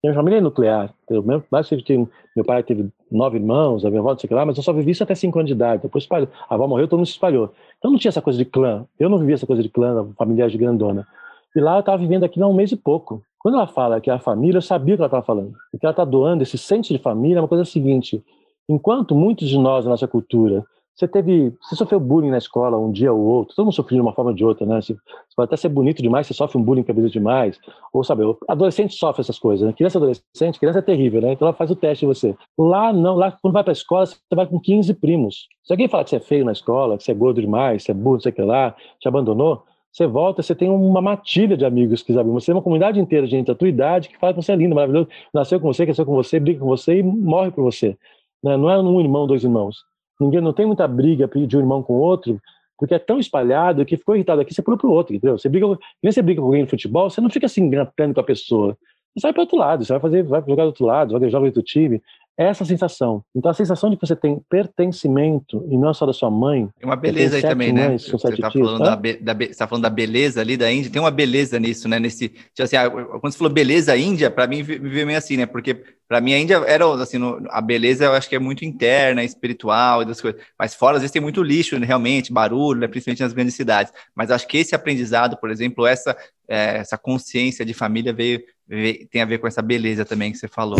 Minha família é nuclear. Eu, que tenho, meu pai teve nove irmãos, a minha avó, não sei o que lá, mas eu só vivi isso até cinco anos de idade. Depois espalhou. A avó morreu, todo mundo se espalhou. Então não tinha essa coisa de clã. Eu não vivia essa coisa de clã, familiar de grandona. E lá eu estava vivendo aqui há um mês e pouco. Quando ela fala que é a família, eu sabia o que ela estava falando. O que ela está doando, esse senso de família, é uma coisa seguinte: enquanto muitos de nós, na nossa cultura, você teve, você sofreu bullying na escola um dia ou outro, todo mundo sofreu de uma forma ou de outra, né? Você, pode até ser bonito demais, você sofre um bullying cabeça demais, ou sabe, adolescente sofre essas coisas, né? Criança adolescente, criança é terrível, né? Então ela faz o teste em você. Lá não, lá quando vai para a escola, você vai com 15 primos. Se alguém fala que você é feio na escola, que você é gordo demais, que você é burro, não sei o que lá, te abandonou, você volta, você tem uma matilha de amigos que sabem. Você tem uma comunidade inteira de gente da tua idade que fala que você é lindo, maravilhoso, nasceu com você, cresceu com você, briga com você e morre por você. Né? Não é um irmão, dois irmãos. Ninguém não tem muita briga de um irmão com o outro, porque é tão espalhado que ficou irritado aqui, você pula pro outro, entendeu? Você briga, nem você briga com alguém no futebol, você não fica assim gritando com a pessoa. Você sai para outro lado, você vai fazer, vai jogar do outro lado, vai jogar do outro time. Essa sensação. Então, a sensação de que você tem pertencimento, e não só da sua mãe. Tem uma beleza aí também, né? Você está falando, da, da, tá falando da beleza ali da Índia, tem uma beleza nisso, né? Nesse, tipo assim, quando você falou beleza Índia, para mim veio meio assim, né? Porque para mim a Índia era, assim, no, a beleza eu acho que é muito interna, espiritual e das coisas. Mas fora, às vezes, tem muito lixo, né, realmente, barulho, né? principalmente nas grandes cidades. Mas acho que esse aprendizado, por exemplo, essa, é, essa consciência de família veio, veio, tem a ver com essa beleza também que você falou.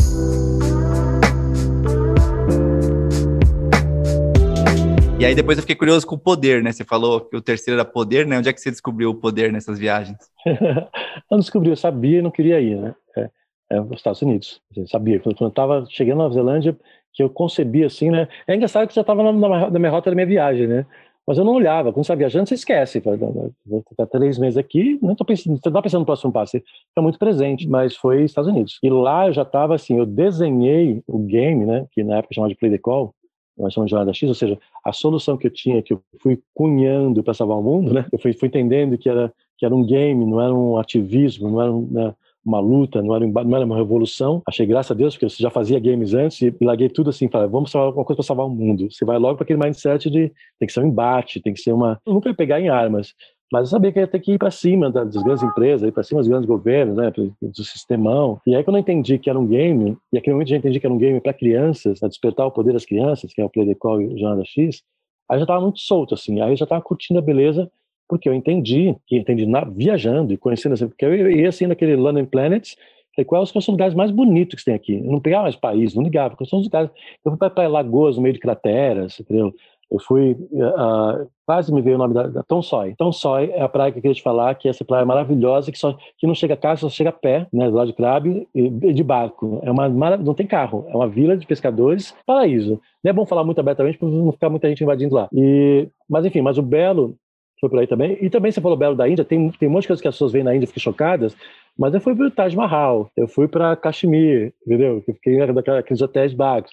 E aí depois eu fiquei curioso com o poder, né? Você falou que o terceiro era poder, né? Onde é que você descobriu o poder nessas viagens? não descobri, eu sabia e não queria ir, né? É, é os Estados Unidos. Eu sabia, quando eu estava chegando na Nova Zelândia, que eu concebia assim, né? É engraçado que você estava na, na, minha rota da minha viagem, né? Mas eu não olhava. Quando você está viajando, você esquece. Vou ficar três meses aqui, não estou pensando, você está pensando no próximo passo. Você fica muito presente. Mas foi Estados Unidos. E lá eu já estava assim, eu desenhei o game, né? Que na época chamava de Play the Call nós chamamos de jornada X, ou seja, a solução que eu tinha, que eu fui cunhando para salvar o mundo, né? Eu fui, fui, entendendo que era que era um game, não era um ativismo, não era né, uma luta, não era, não era uma revolução. Achei graças a Deus, porque eu já fazia games antes e larguei tudo assim, falei, vamos salvar alguma coisa para salvar o mundo. Você vai logo para aquele mindset de tem que ser um embate, tem que ser uma. Eu nunca ia pegar em armas, mas eu sabia que ia ter que ir para cima das grandes empresas, ir para cima dos grandes governos, né, do sistemão. E aí, quando eu entendi que era um game, e aquele momento eu já entendi que era um game para crianças, para despertar o poder das crianças, que é o Play the Call e o Jornada X, aí eu já estava muito solto, assim. Aí eu já estava curtindo a beleza, porque eu entendi, que entendi na, viajando e conhecendo, assim, porque eu ia assim naquele London Planets, falei, quais são os lugares mais bonitos que tem aqui? Eu não pegava mais país, não ligava, porque são os lugares. Eu fui para lagoas no meio de crateras, entendeu? Eu fui, uh, quase me veio o nome da, da. Tom Soy é a praia que eu queria te falar, que é essa praia maravilhosa, que, só, que não chega a carro, só chega a pé, né, do lado de Crabe, e, de barco. É uma não tem carro, é uma vila de pescadores, paraíso. Não é bom falar muito abertamente para não ficar muita gente invadindo lá. E, mas enfim, mas o Belo foi por aí também. E também você falou Belo da Índia, tem, tem um monte de coisas que as pessoas veem na Índia e ficam chocadas, mas eu fui para o Taj Mahal, eu fui para Kashmir, entendeu? Eu fiquei naqueles hotéis barcos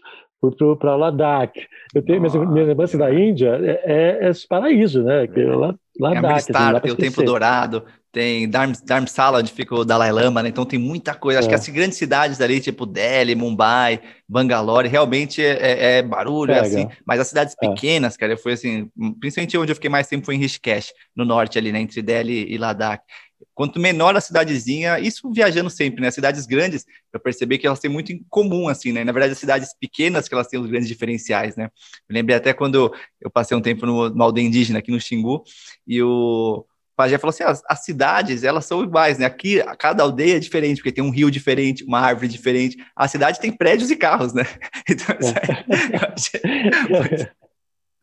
fui para Ladakh. Eu tenho minha, minha lembrança da Índia é, é, é esse paraíso, né? Que é, Ladakh. Tem, assim, tem o Templo Dourado, tem Dharamsala, onde fica o Dalai Lama, né? Então tem muita coisa. Acho é. que as grandes cidades ali, tipo Delhi, Mumbai, Bangalore, realmente é, é, é barulho, é assim. Mas as cidades é. pequenas, cara, eu fui assim, principalmente onde eu fiquei mais tempo foi em Rishikesh, no norte ali, né? Entre Delhi e Ladakh. Quanto menor a cidadezinha, isso viajando sempre, né? Cidades grandes, eu percebi que elas têm muito em comum, assim, né? Na verdade, as cidades pequenas que elas têm os grandes diferenciais, né? Eu lembrei até quando eu passei um tempo no, numa aldeia indígena aqui no Xingu, e o Pajé falou assim: as, as, cidades, elas são iguais, né? Aqui, cada aldeia é diferente, porque tem um rio diferente, uma árvore diferente. A cidade tem prédios e carros, né? Então,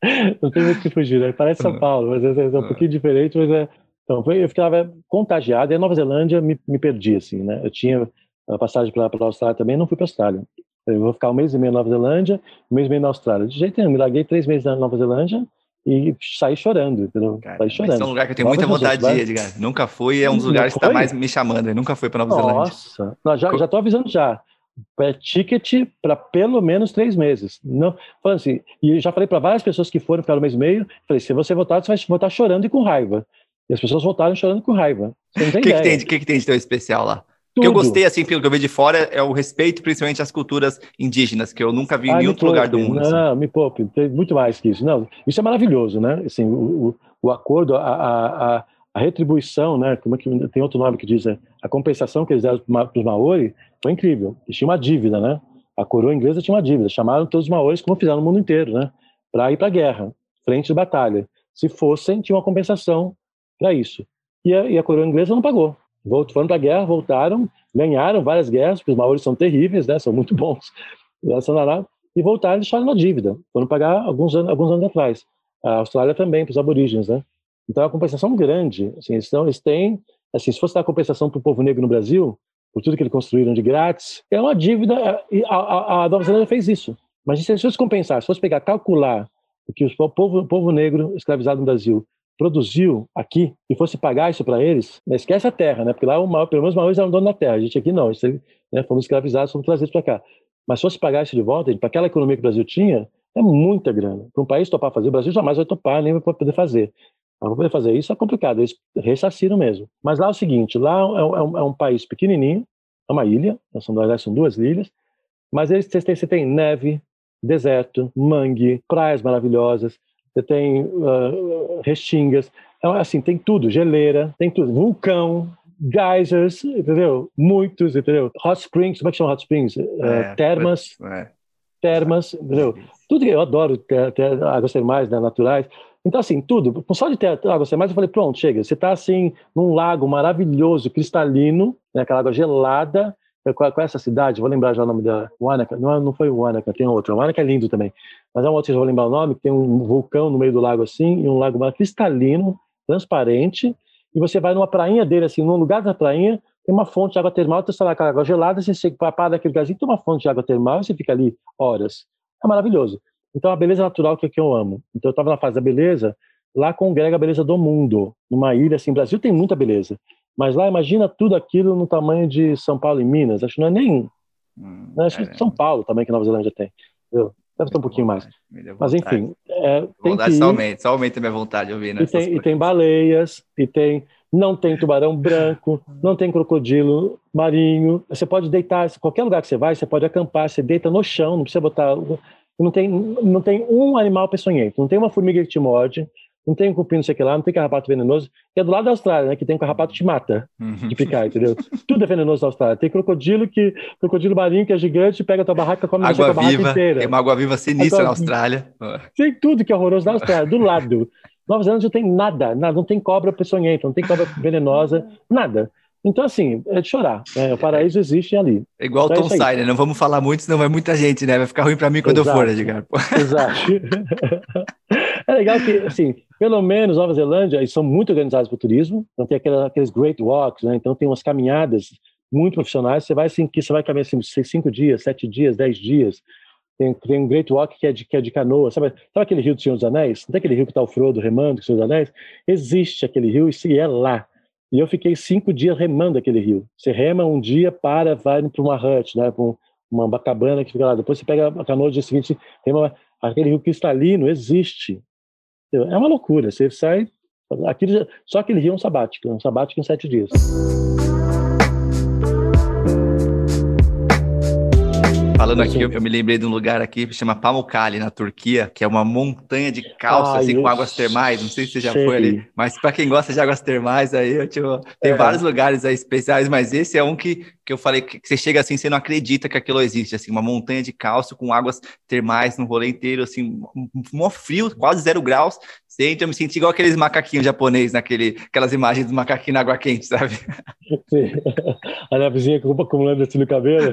é. Não tem muito que fugir, né? Parece São Paulo, mas é, é um pouquinho diferente, mas é, então, eu ficava contagiado, e a Nova Zelândia me, me perdi, assim, né? Eu tinha a passagem para a Austrália também, não fui para a Austrália. Eu vou ficar um mês e meio na Nova Zelândia, um mês e meio na Austrália. De jeito nenhum, me larguei três meses na Nova Zelândia e saí chorando, entendeu? Cara, saí chorando. Esse é um lugar que eu tenho muita vontade de ir, Edgar. Nunca fui, é um dos lugares que está mais me chamando. Eu nunca fui para Nova Nossa. Zelândia. Nossa, já estou avisando já. É ticket para pelo menos três meses. Não, falando assim, e já falei para várias pessoas que foram ficar um mês e meio, falei, se você voltar, você vai voltar chorando e com raiva. E as pessoas voltaram chorando com raiva. O que, que, tem, que, que tem de tão especial lá? O que eu gostei, assim, pelo que eu vi de fora, é o respeito, principalmente às culturas indígenas, que eu nunca vi em nenhum outro lugar do mundo. Não, assim. me poupe, tem muito mais que isso. Não, isso é maravilhoso, né? Assim, o, o acordo, a, a, a, retribuição, né? Como é que tem outro nome que diz, né? a compensação que eles deram para os Maori foi incrível. Eles tinham uma dívida, né? A coroa inglesa tinha uma dívida. Chamaram todos os Maoris, como fizeram no mundo inteiro, né? Para ir para a guerra, frente de batalha. Se fossem, tinha uma compensação para isso. E a, e a, coroa inglesa não pagou. Voltaram, foram para a guerra, voltaram, ganharam várias guerras, porque os maoris são terríveis, né, são muito bons, e voltaram e deixaram na dívida. Foram pagar alguns anos, alguns anos atrás. A Austrália também, para os aborígenes. Né? Então, é uma compensação grande. Assim, eles, eles têm, assim, se fosse dar compensação para o povo negro no Brasil, por tudo que eles construíram de grátis, é uma dívida, e a, a, a Nova Zelândia fez isso. Mas se fosse compensar, se fosse pegar, calcular o que o povo, o povo negro escravizado no Brasil produziu aqui e fosse pagar isso para eles, né, esquece a terra, né? Porque lá, o maior, pelo menos, os maiores eram dono da terra. A gente aqui não, isso, né, fomos escravizados, fomos trazidos para cá. Mas se fosse pagar isso de volta, para aquela economia que o Brasil tinha, é muita grana. Para um país topar fazer, o Brasil jamais vai topar, nem vai poder fazer. Para poder fazer isso é complicado, eles ressarciram mesmo. Mas lá é o seguinte, lá é um, é um, é país pequenininho, é uma ilha, são, são duas ilhas, Mas eles, você, tem, você tem neve, deserto, mangue, praias maravilhosas, você tem uh, restingas, então, assim, tem tudo, geleira, tem tudo, vulcão, geysers, entendeu? Muitos, entendeu? Hot springs, como é que chama hot springs? É, termas, é. termas, entendeu? Tudo que eu adoro ter, ter águas termais, né, naturais. Então, assim, tudo. Só de ter águas termais, eu falei, pronto, chega. Você está, assim, num lago maravilhoso, cristalino, né, aquela água gelada, qual, qual é essa cidade? Vou lembrar já o nome da Wanaka. Não, não foi Wanaka, tem outra. Wanaka é lindo também. Mas é uma outra que eu vou lembrar o nome, que tem um vulcão no meio do lago assim, e um lago cristalino, transparente, e você vai numa prainha dele, assim, num lugar da prainha, tem uma fonte de água termal, você está lá com a água gelada, você para daquele lugarzinho, tem uma fonte de água termal, e você fica ali horas. É maravilhoso. Então, a beleza natural que é que eu amo. Então, eu estava na fase da beleza, lá congrega a beleza do mundo. Numa ilha, assim, Brasil tem muita beleza. Mas lá, imagina tudo aquilo no tamanho de São Paulo e Minas. Acho que não é nem. Hum, né? Acho que São Paulo também, que Nova Zelândia tem. Entendeu? Deve ter um pouquinho mais. Mas enfim. É, tem que ir. Só, aumenta, só aumenta a minha vontade de ouvir. E tem, e tem baleias, e tem. Não tem tubarão branco, não tem crocodilo marinho. Você pode deitar, qualquer lugar que você vai, você pode acampar, você deita no chão, não precisa botar. Não tem, não tem um animal peçonhento, não tem uma formiga que te morde, não tem cupim, não sei o que lá, não tem carrapato venenoso, que é do lado da Austrália, né? Que tem um carrapato que te mata uhum. de picar, entendeu? Tudo é venenoso na Austrália. Tem crocodilo que crocodilo marinho que é gigante, pega a tua barraca, come água a barraca inteira. Tem uma água viva sinistra tua... na Austrália. Tem tudo que é horroroso na Austrália, do lado. Nova Zelândia não tem nada, nada, não tem cobra peçonhenta, não tem cobra venenosa, nada. Então, assim, é de chorar. Né? O paraíso existe ali. É igual então, o Tom é né? Não vamos falar muito, senão vai muita gente, né? Vai ficar ruim para mim quando Exato. eu for, Edgar. Exato. é legal que, assim, pelo menos Nova Zelândia, eles são muito organizados para o turismo. Então, tem aqueles great walks, né? Então, tem umas caminhadas muito profissionais. Você vai, assim, que você vai caminhar, assim, cinco dias, sete dias, dez dias. Tem, tem um great walk que é de, que é de canoa. Sabe, sabe aquele rio do Senhor dos Anéis? Não tem aquele rio que está o Frodo remando o Senhor Anéis? Existe aquele rio e é lá. E eu fiquei cinco dias remando aquele rio. Você rema um dia, para, vai para uma hut, né, para uma cabana que fica lá. Depois você pega a canoa no dia seguinte, rema, aquele rio cristalino existe. É uma loucura. Você sai, aquele, só aquele rio é um sabático, um sabático em sete dias. Falando aqui, eu, eu, me lembrei de um lugar aqui que chama Pamukkale, na Turquia, que é uma montanha de calça, assim, com águas termais. Não sei se você já sei. foi ali, mas para quem gosta de águas termais, aí eu, tipo, tem é. vários lugares aí especiais, mas esse é um que, que eu falei que, que você chega assim, você não acredita que aquilo existe, assim, uma montanha de calça com águas termais no rolê inteiro, assim, um frio, quase zero graus, Sente, eu me senti igual aqueles macaquinhos japoneses, naquele, aquelas imagens dos macaquinhos na água quente, sabe? Sim. A nevezinha acumulando assim no cabelo.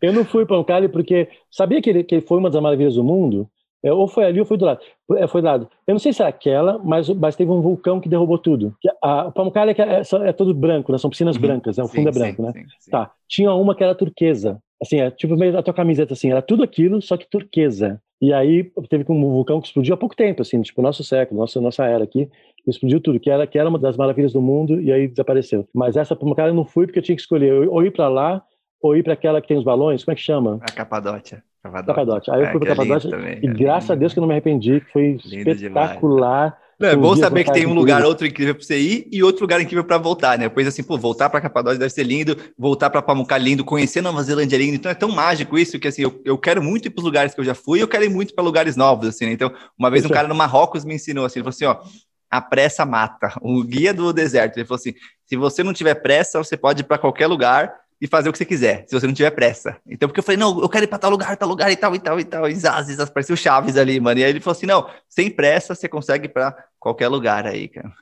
eu não fui para um Cali porque sabia que ele, que ele foi uma das maravilhas do mundo? É, ou foi ali ou foi do lado. É, foi do lado. Eu não sei se é aquela, mas, mas teve um vulcão que derrubou tudo. A, a Pamukkale é, é, é, todo branco, né? são piscinas uhum. brancas, né? o sim, fundo é branco, sim, né? Sim, tá. Tinha uma que era turquesa, assim, é tipo meio da tua camiseta, assim, era tudo aquilo, só que turquesa. E aí teve um vulcão que explodiu há pouco tempo, assim, tipo, nosso século, nossa, nossa era aqui, explodiu tudo, que era, que era uma das maravilhas do mundo e aí desapareceu. Mas essa, cara, eu não fui porque eu tinha que escolher ou ir para lá ou ir para aquela que tem os balões, como é que chama? A Capadócia. Capadócia. Aí eu é, fui para é Capadócia e é graças a Deus que eu não me arrependi, que foi lindo espetacular. Demais. Não, é bom saber que tem um lugar outro incrível para você ir e outro lugar incrível para voltar, né? Depois assim, pô, voltar para Capadócia deve ser lindo, voltar para Pamukkale lindo, conhecer Nova Zelândia lindo. Então é tão mágico isso que assim, eu, eu quero muito ir para os lugares que eu já fui, eu quero ir muito para lugares novos assim, né? Então, uma vez um cara no Marrocos me ensinou assim, ele falou assim, ó, a pressa mata. O guia do deserto, ele falou assim: se você não tiver pressa, você pode ir para qualquer lugar e fazer o que você quiser, se você não tiver pressa. Então, porque eu falei, não, eu quero ir para tal lugar, tal lugar e tal, e tal, e tal, e zaz, zaz, parecia o Chaves ali, mano. E aí ele falou assim, não, sem pressa, você consegue para qualquer lugar aí, cara.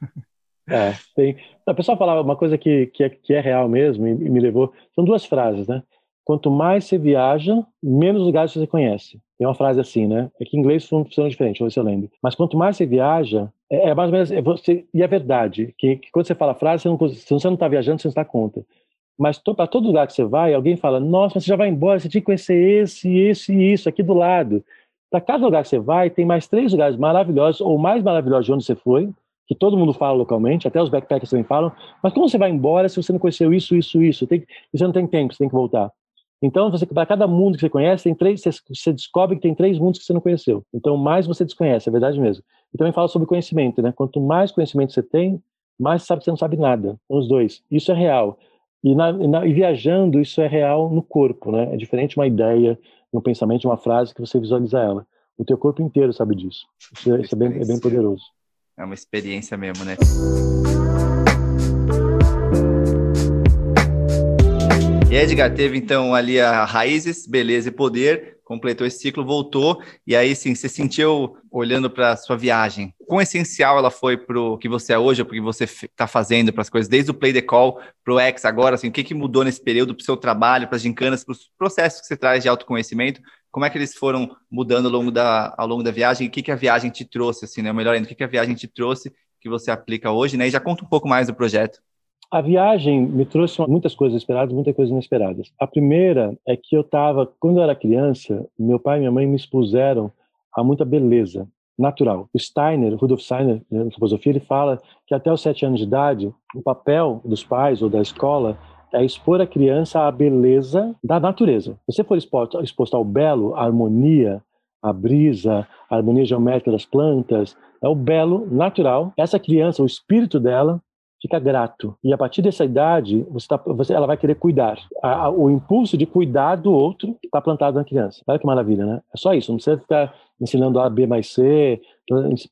É, tem. A pessoa falava uma coisa que, que, é, que é real mesmo e, e me levou. São duas frases, né? Quanto mais você viaja, menos lugares você conhece. Tem uma frase assim, né? É que em inglês funciona diferente, vou ver se eu lembro. Mas quanto mais você viaja, é, é mais ou menos. É você, e é verdade, que, que, quando você fala a frase, você não, se você não está viajando, você não está conta. Mas para todo lugar que você vai, alguém fala: Nossa, você já vai embora, você tinha que conhecer esse, esse e isso aqui do lado. Para cada lugar que você vai, tem mais três lugares maravilhosos, ou mais maravilhosos de onde você foi, que todo mundo fala localmente, até os backpackers também falam. Mas como você vai embora se você não conheceu isso, isso, isso? Tem, você não tem tempo, você tem que voltar. Então, para cada mundo que você conhece, tem três, você, você, descobre que tem três mundos que você não conheceu. Então, mais você desconhece, é verdade mesmo. E também fala sobre conhecimento, né? Quanto mais conhecimento você tem, mais você sabe que você não sabe nada. Os dois. Isso é real. E, na, na, e viajando, isso é real no corpo, né? É diferente uma ideia, um pensamento, uma frase que você visualiza ela. O teu corpo inteiro sabe disso. Isso, é, isso é, bem, é bem poderoso. É uma experiência mesmo, né? E Edgar teve então ali a Raízes, Beleza e Poder, completou esse ciclo, voltou, e aí sim, você sentiu, olhando para a sua viagem, quão essencial ela foi para o que você é hoje, para o que você está fazendo, para as coisas, desde o Play the Call para o X agora, assim, o que, que mudou nesse período para o seu trabalho, para as gincanas, para os processos que você traz de autoconhecimento, como é que eles foram mudando ao longo da, ao longo da viagem, e o que, que a viagem te trouxe, assim, né, melhor ainda, o que, que a viagem te trouxe que você aplica hoje, né, e já conta um pouco mais do projeto. A viagem me trouxe muitas coisas esperadas, muitas coisas inesperadas. A primeira é que eu estava, quando eu era criança, meu pai e minha mãe me expuseram a muita beleza natural. O Steiner, Rudolf Steiner, né, na filosofia, ele fala que até os sete anos de idade, o papel dos pais ou da escola é expor a criança à beleza da natureza. Se você for exposto, exposto ao belo, à harmonia, à brisa, à harmonia geométrica das plantas, é o belo natural. Essa criança, o espírito dela, fica grato. E a partir dessa idade, você tá, você, ela vai querer cuidar. A, a, o impulso de cuidar do outro está plantado na criança. Olha que maravilha, né? É só isso, não precisa ficar ensinando A, B mais C.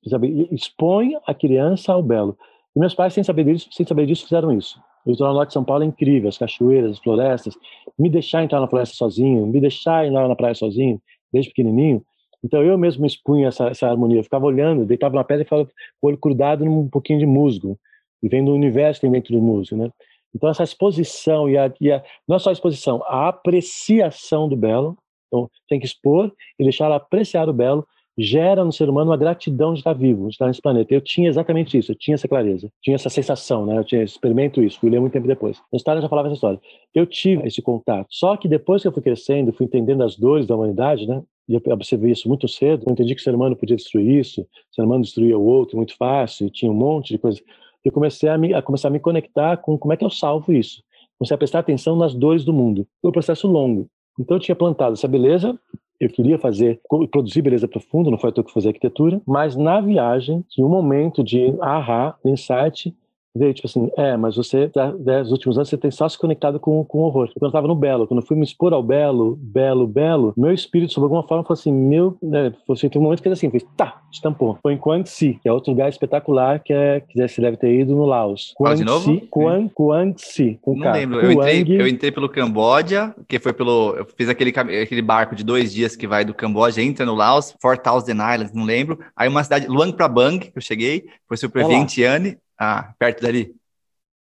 Sabe? Expõe a criança ao belo. E meus pais, sem saber disso, sem saber disso fizeram isso. O litoral norte de São Paulo é incrível, as cachoeiras, as florestas. Me deixar entrar na floresta sozinho, me deixar ir na praia sozinho, desde pequenininho. Então eu mesmo expunha essa, essa harmonia. Eu ficava olhando, deitava na pedra e ficava com o olho grudado num pouquinho de musgo e vem do universo tem dentro do músico, né? Então essa exposição e a, e a não é só a exposição, a apreciação do belo, então tem que expor e deixar apreciar o belo, gera no ser humano uma gratidão de estar vivo, de estar nesse planeta. Eu tinha exatamente isso, eu tinha essa clareza, tinha essa sensação, né? Eu tinha experimento isso, fui ler muito tempo depois. A história já falava essa história. Eu tive esse contato. Só que depois que eu fui crescendo, fui entendendo as dores da humanidade, né? E eu observei isso muito cedo. Eu entendi que o ser humano podia destruir isso, o ser humano destruía o outro muito fácil, e tinha um monte de coisas eu comecei a, me, a começar a me conectar com como é que eu salvo isso. Comecei a prestar atenção nas dores do mundo. Foi um processo longo. Então eu tinha plantado essa beleza, eu queria fazer, produzir beleza profunda, não foi eu que fazer arquitetura, mas na viagem, tinha um momento de ahá, insight, veio tipo assim, é, mas você, tá, né, nos últimos anos, você tem só se conectado com, com o horror. Quando eu estava no Belo, quando eu fui me expor ao Belo, Belo, Belo, meu espírito, sobre alguma forma, falou assim, meu, né, assim, tem um momento que ele assim, fez, tá, estampou. Foi em Quang Si, que é outro lugar espetacular, que é, que você deve ter ido no Laos. Quang de novo? Si, Quang, Quang Si, com Não K. lembro, eu entrei, eu entrei pelo Camboja, que foi pelo, eu fiz aquele, aquele barco de dois dias que vai do Camboja, entra no Laos, Fort Thousand Islands, não lembro, aí uma cidade, Luang Prabang, que eu cheguei, foi super Vientiane, ah, perto dali.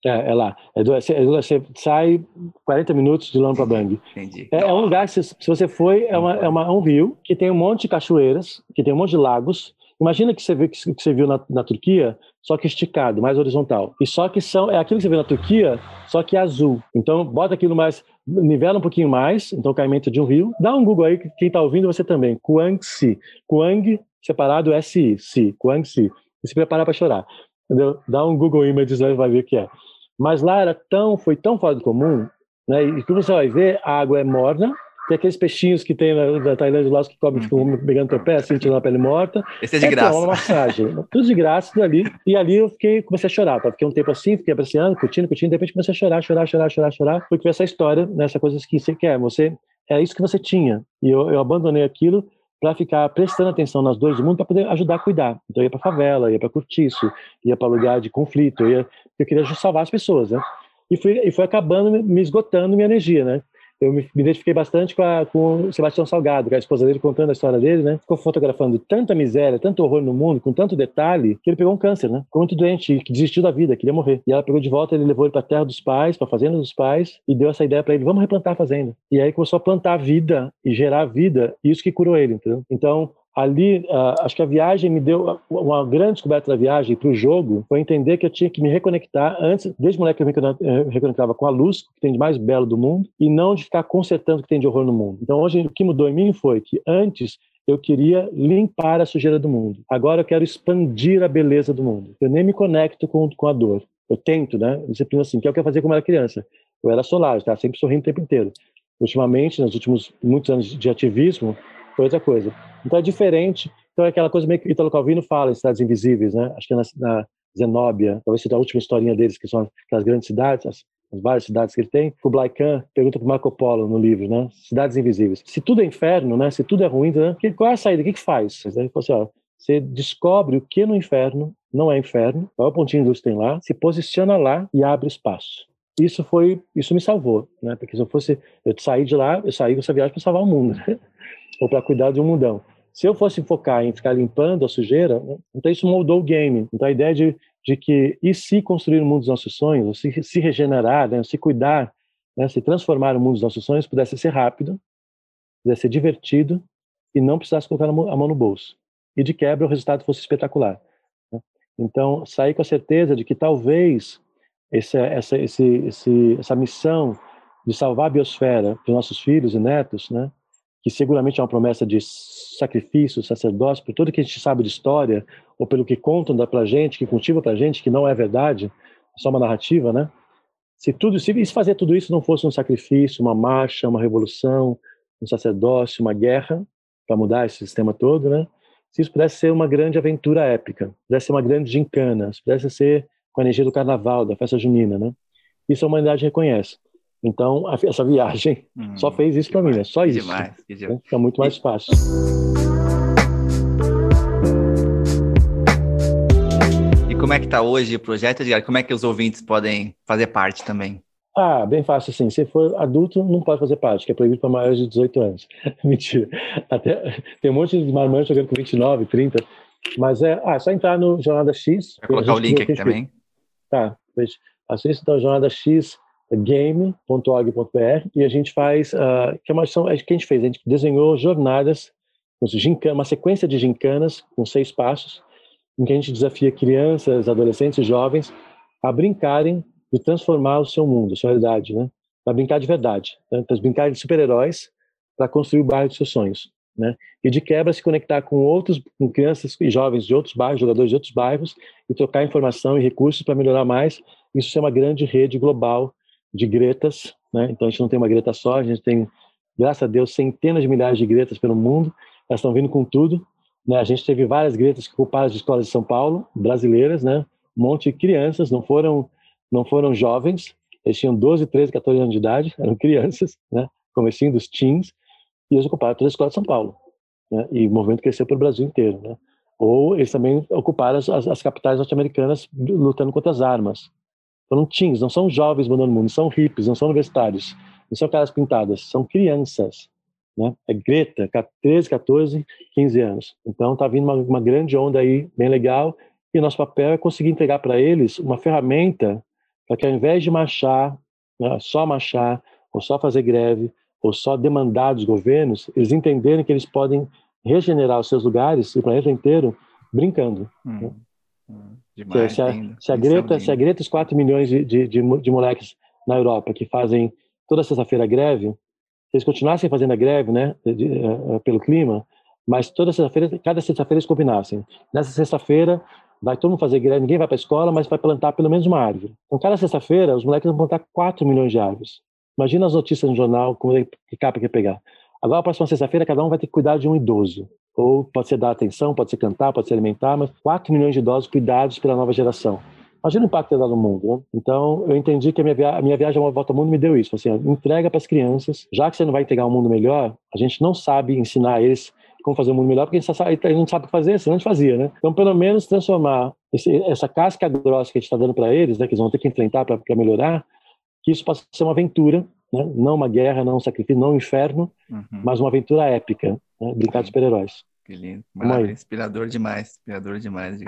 É, é lá. É do, você, você, sai 40 minutos de Lampa Bang. Entendi. É, é, um lugar, se, se você foi, é, uma, é uma, um rio que tem um monte de cachoeiras, que tem um monte de lagos. Imagina que você, vê, que, que você viu na, na Turquia, só que esticado, mais horizontal. E só que são, é aquilo que você vê na Turquia, só que azul. Então, bota aquilo mais, nivela um pouquinho mais, então o caimento de um rio. Dá um Google aí, quem está ouvindo, você também. Kuang-si. Kuang, separado, S-I, Si. Kuang-si. E se preparar para chorar. Entendeu? Dá um Google Images aí, vai ver o que é. Mas lá era tão, foi tão fora do comum, né? E que você vai ver, a água é morna, tem aqueles peixinhos que tem na, na Tailândia lá que ficam uhum. pegando teu pé, assim, tirando a pele morta. Esse é de é graça. uma massagem. Tudo de graça, tudo ali. E ali eu fiquei, comecei a chorar. Tá? Fiquei um tempo assim, fiquei apreciando, curtindo, curtindo. De repente comecei a chorar, chorar, chorar, chorar, chorar. Foi que essa história, nessa coisa que você quer. Você, é isso que você tinha. E eu, eu abandonei aquilo para ficar prestando atenção nas dores do mundo para poder ajudar a cuidar. Então eu ia para favela, ia para cortiço, ia para lugar de conflito, eu, ia, eu queria salvar as pessoas, né? E foi, e acabando me esgotando minha energia, né? Eu me, identifiquei bastante com, a, com o Sebastião Salgado, é a esposa dele contando a história dele, né? Ficou fotografando tanta miséria, tanto horror no mundo, com tanto detalhe, que ele pegou um câncer, né? Ficou muito doente, que desistiu da vida, queria morrer. E ela pegou de volta, ele levou ele para a terra dos pais, para a fazenda dos pais, e deu essa ideia para ele: vamos replantar a fazenda. E aí começou a plantar vida e gerar vida, e isso que curou ele, entendeu? Então, ali, uh, acho que a viagem me deu uma grande descoberta da viagem para o jogo, foi entender que eu tinha que me reconectar antes, desde moleque eu me reconectava com a luz, que tem de mais belo do mundo, e não de ficar consertando o que tem de horror no mundo. Então hoje o que mudou em mim foi que antes eu queria limpar a sujeira do mundo. Agora eu quero expandir a beleza do mundo. Eu nem me conecto com, com a dor. Eu tento, né? Disciplina assim, que é o que eu fazia quando era criança. Eu era solar, estava sempre sorrindo o tempo inteiro. Ultimamente, nos últimos muitos anos de ativismo, foi outra coisa. Então é diferente. Então é aquela coisa meio que Italo Calvino fala em Cidades Invisíveis, né? Acho que é na, na talvez seja a última historinha deles, que são aquelas grandes cidades, as várias cidades que ele tem. O Khan pergunta para Marco Polo no livro, né? Cidades invisíveis. Se tudo é inferno, né? Se tudo é ruim, né? qual é a saída? O que, que faz? Ele falou assim, ó, você descobre o que no inferno não é inferno, qual é o pontinho de luz que tem lá, se posiciona lá e abre espaço. Isso foi, isso me salvou, né? Porque se eu fosse, eu saí de lá, eu saí com essa viagem para salvar o mundo, né? ou para cuidar de um mundão. Se eu fosse focar em ficar limpando a sujeira, né? então isso moldou o game. Então a ideia de, de que e se construir o mundo dos nossos sonhos, se, se regenerar, né? se cuidar, né? se transformar o mundo dos nossos sonhos, pudesse ser rápido, pudesse ser divertido e não precisasse colocar a mão no bolso. E de quebra o resultado fosse espetacular. Né? Então sair com a certeza de que talvez esse, essa, esse, esse, essa missão de salvar a biosfera para os nossos filhos e netos, né? que seguramente é uma promessa de sacrifício, sacerdócio, por tudo que a gente sabe de história, ou pelo que contam para a gente, que cultiva para a gente, que não é verdade, é só uma narrativa, né? Se tudo, se fazer tudo isso não fosse um sacrifício, uma marcha, uma revolução, um sacerdócio, uma guerra, para mudar esse sistema todo, né? Se isso pudesse ser uma grande aventura épica, pudesse ser uma grande gincana, pudesse ser com a energia do carnaval, da festa junina, né? Isso a humanidade reconhece. Então, essa viagem hum, só fez isso para mim, né? Só isso. Demais. Né? Fica muito mais fácil. E como é que está hoje o projeto, Edgar? Como é que os ouvintes podem fazer parte também? Ah, bem fácil assim. Se for adulto, não pode fazer parte, que é proibido para maiores de 18 anos. Mentira. Até, tem um monte de marmanjos jogando com 29, 30. Mas é, ah, é só entrar no Jornada X. Vai colocar o link aqui também. Tá, isso, então, Jornada X game.org.br e a gente faz, uh, que é uma ação é que a gente fez, a gente desenhou jornadas, uma sequência de gincanas com seis passos, em que a gente desafia crianças, adolescentes e jovens a brincarem de transformar o seu mundo, a sua realidade, né? Para brincar de verdade, né? para brincar de super-heróis, para construir o bairro dos seus sonhos, né? E de quebra se conectar com outros, com crianças e jovens de outros bairros, jogadores de outros bairros e trocar informação e recursos para melhorar mais. Isso é uma grande rede global de gretas, né? Então a gente não tem uma greta só, a gente tem, graças a Deus, centenas de milhares de gretas pelo mundo. Elas estão vindo com tudo, né? A gente teve várias gretas que ocuparam as escolas de São Paulo, brasileiras, né? Um monte de crianças, não foram não foram jovens, eles tinham 12, 13, 14 anos de idade, eram crianças, né? Comecinho dos teens, e eles ocuparam toda a escola de São Paulo, né? E o movimento cresceu para o Brasil inteiro, né? Ou eles também ocuparam as, as capitais norte-americanas lutando contra as armas, foram teens, não são jovens mudando o mundo, são hippies, não são universitários, não são caras pintadas, são crianças. Né? É Greta, 13, 14, 15 anos. Então está vindo uma, uma, grande onda aí, bem legal, e nosso papel é conseguir entregar para eles uma ferramenta para que ao invés de marchar, né, só marchar, ou só fazer greve, ou só demandar dos governos, eles entenderem que eles podem regenerar os seus lugares e o planeta inteiro brincando. Hum. Né? Hum. Demais, se, a, se, a Greta, se a Greta, os 4 milhões de, de, de, de moleques na Europa que fazem toda sexta-feira greve, se eles continuassem fazendo a greve, né, de, uh, pelo clima, mas toda sexta-feira, cada sexta-feira eles combinassem. Nessa sexta-feira vai todo mundo fazer greve, ninguém vai para a escola, mas vai plantar pelo menos uma árvore. Então, cada sexta-feira, os moleques vão plantar 4 milhões de árvores. Imagina as notícias no jornal, como é, que capa que pegar. Agora, próxima sexta-feira, cada um vai ter que cuidar de um idoso. Ou pode ser dar atenção, pode ser cantar, pode ser alimentar, mas 4 milhões de idosos cuidados pela nova geração. Imagina o impacto que dá no mundo, né? Então, eu entendi que a minha, via a minha viagem a volta ao mundo me deu isso. Assim, entrega para as crianças, já que você não vai entregar um mundo melhor, a gente não sabe ensinar eles como fazer um mundo melhor, porque a gente, sabe, a gente não sabe fazer, senão a gente fazia, né? Então, pelo menos transformar esse, essa casca grossa que a gente está dando para eles, né, que eles vão ter que enfrentar para melhorar, que isso possa ser uma aventura, né? não uma guerra, não um sacrifício, não um inferno, uhum. mas uma aventura épica, né? brincar de super-heróis. Que lindo, maravilha, inspirador demais, inspirador demais.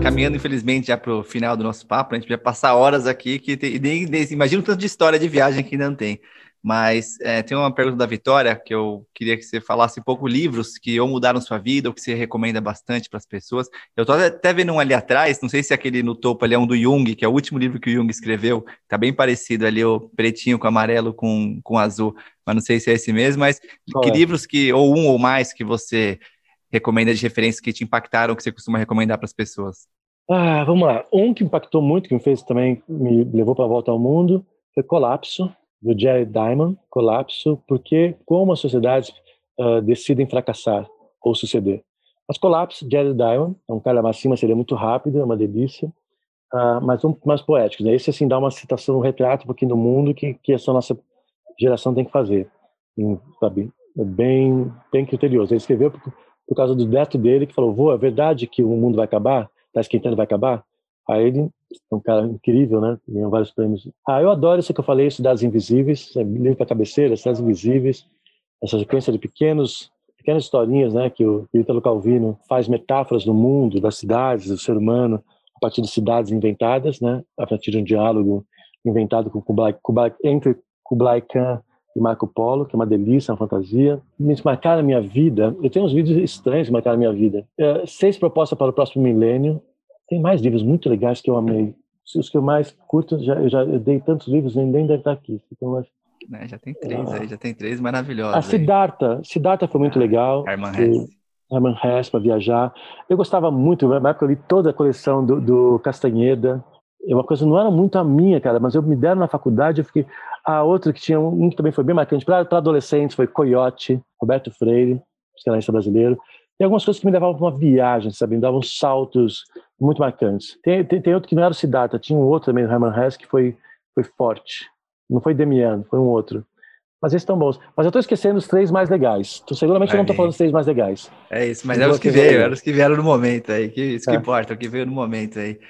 Caminhando, infelizmente, já para o final do nosso papo, a gente vai passar horas aqui, que tem, imagina o tanto de história de viagem que ainda não tem. Mas é, tem uma pergunta da Vitória que eu queria que você falasse um pouco livros que ou mudaram sua vida ou que você recomenda bastante para as pessoas. Eu estou até vendo um ali atrás, não sei se aquele no topo ali é um do Jung, que é o último livro que o Jung escreveu. Tá bem parecido ali, o pretinho com amarelo com, com azul, mas não sei se é esse mesmo. Mas Qual que é? livros que, ou um ou mais, que você recomenda de referência que te impactaram, que você costuma recomendar para as pessoas? Ah, vamos lá. Um que impactou muito, que me fez também, me levou para a volta ao mundo, foi Colapso, do Jerry Diamond, Colapso, porque como as sociedades uh, decidem fracassar ou suceder. Mas Collapse, Jerry Diamond, é um cara mais cima, seria muito rápido, é uma delícia, uh, mas um, mais poético. Né? Esse, assim, dá uma citação, um retrato um pouquinho do mundo que, que essa nossa geração tem que fazer, em, sabe? É bem, bem criterioso. Ele escreveu por, por causa do neto dele, que falou, vô, é verdade que o mundo vai acabar? Está esquentando, vai acabar? Aí ele é um cara incrível, né? Ganhou vários prêmios. Ah, eu adoro isso que eu falei, Cidades Invisíveis, livro para cabeceira, Cidades Invisíveis, essa sequência de pequenos pequenas historinhas, né, que o Ítalo Calvino faz metáforas do mundo, das cidades, do ser humano, a partir de cidades inventadas, né, a partir de um diálogo inventado com Kublai, Kublai, entre Kublai Khan e Marco Polo, que é uma delícia, uma fantasia. Me marcaram a minha vida. Eu tenho uns vídeos estranhos que marcaram a minha vida. É, seis propostas para o próximo milênio. Tem mais livros muito legais que eu amei. Os que eu mais curto, já, eu já eu dei tantos livros, nem, deve estar aqui. Então, né? Já tem três ah. aí, já tem três maravilhosos. A Siddhartha, Siddhartha foi muito ah, legal. Herman Hesse. Herman Hesse para viajar. Eu gostava muito, na época eu li toda a coleção do, do Castanheda. É uma coisa não era muito a minha, cara, mas eu me deram na faculdade, eu fiquei. A outra que tinha um que também foi bem marcante para adolescentes foi Coyote, Roberto Freire, psicanalista brasileiro. Tem algumas coisas que me levavam para uma viagem, sabe? Me davam saltos muito marcantes. Tem, tem, tem outro que não era o Siddhartha, tinha um outro também do Herman Hesse que foi, foi forte. Não foi Demiano, foi um outro. Mas esses estão bons. Mas eu estou esquecendo os três mais legais. Tu, seguramente eu não estou falando os três mais legais. É isso, mas eram os que veio, eram os que vieram no momento aí. Que, isso é. que importa, o que veio no momento aí.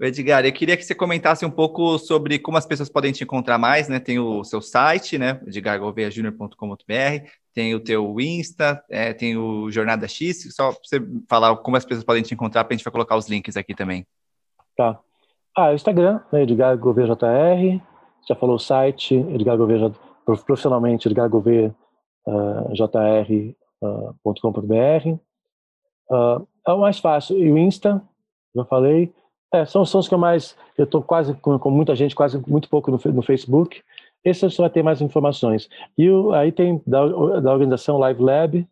Edgar, eu queria que você comentasse um pouco sobre como as pessoas podem te encontrar mais, né? Tem o seu site, né? edgargouveajunior.com.br, tem o teu Insta, é, tem o Jornada X, só para você falar como as pessoas podem te encontrar, para a gente vai colocar os links aqui também. Tá. Ah, Instagram, né, Edgar já falou o site, Edgar profissionalmente, edgargouveia, uh, jr.com.br. Uh, é o mais fácil. E o Insta, já falei. É, são, são os que eu mais. Eu estou quase com, com, muita gente, quase muito pouco no, no Facebook. Esse você vai ter mais informações. E o, aí tem da, da organização livelab.org.br,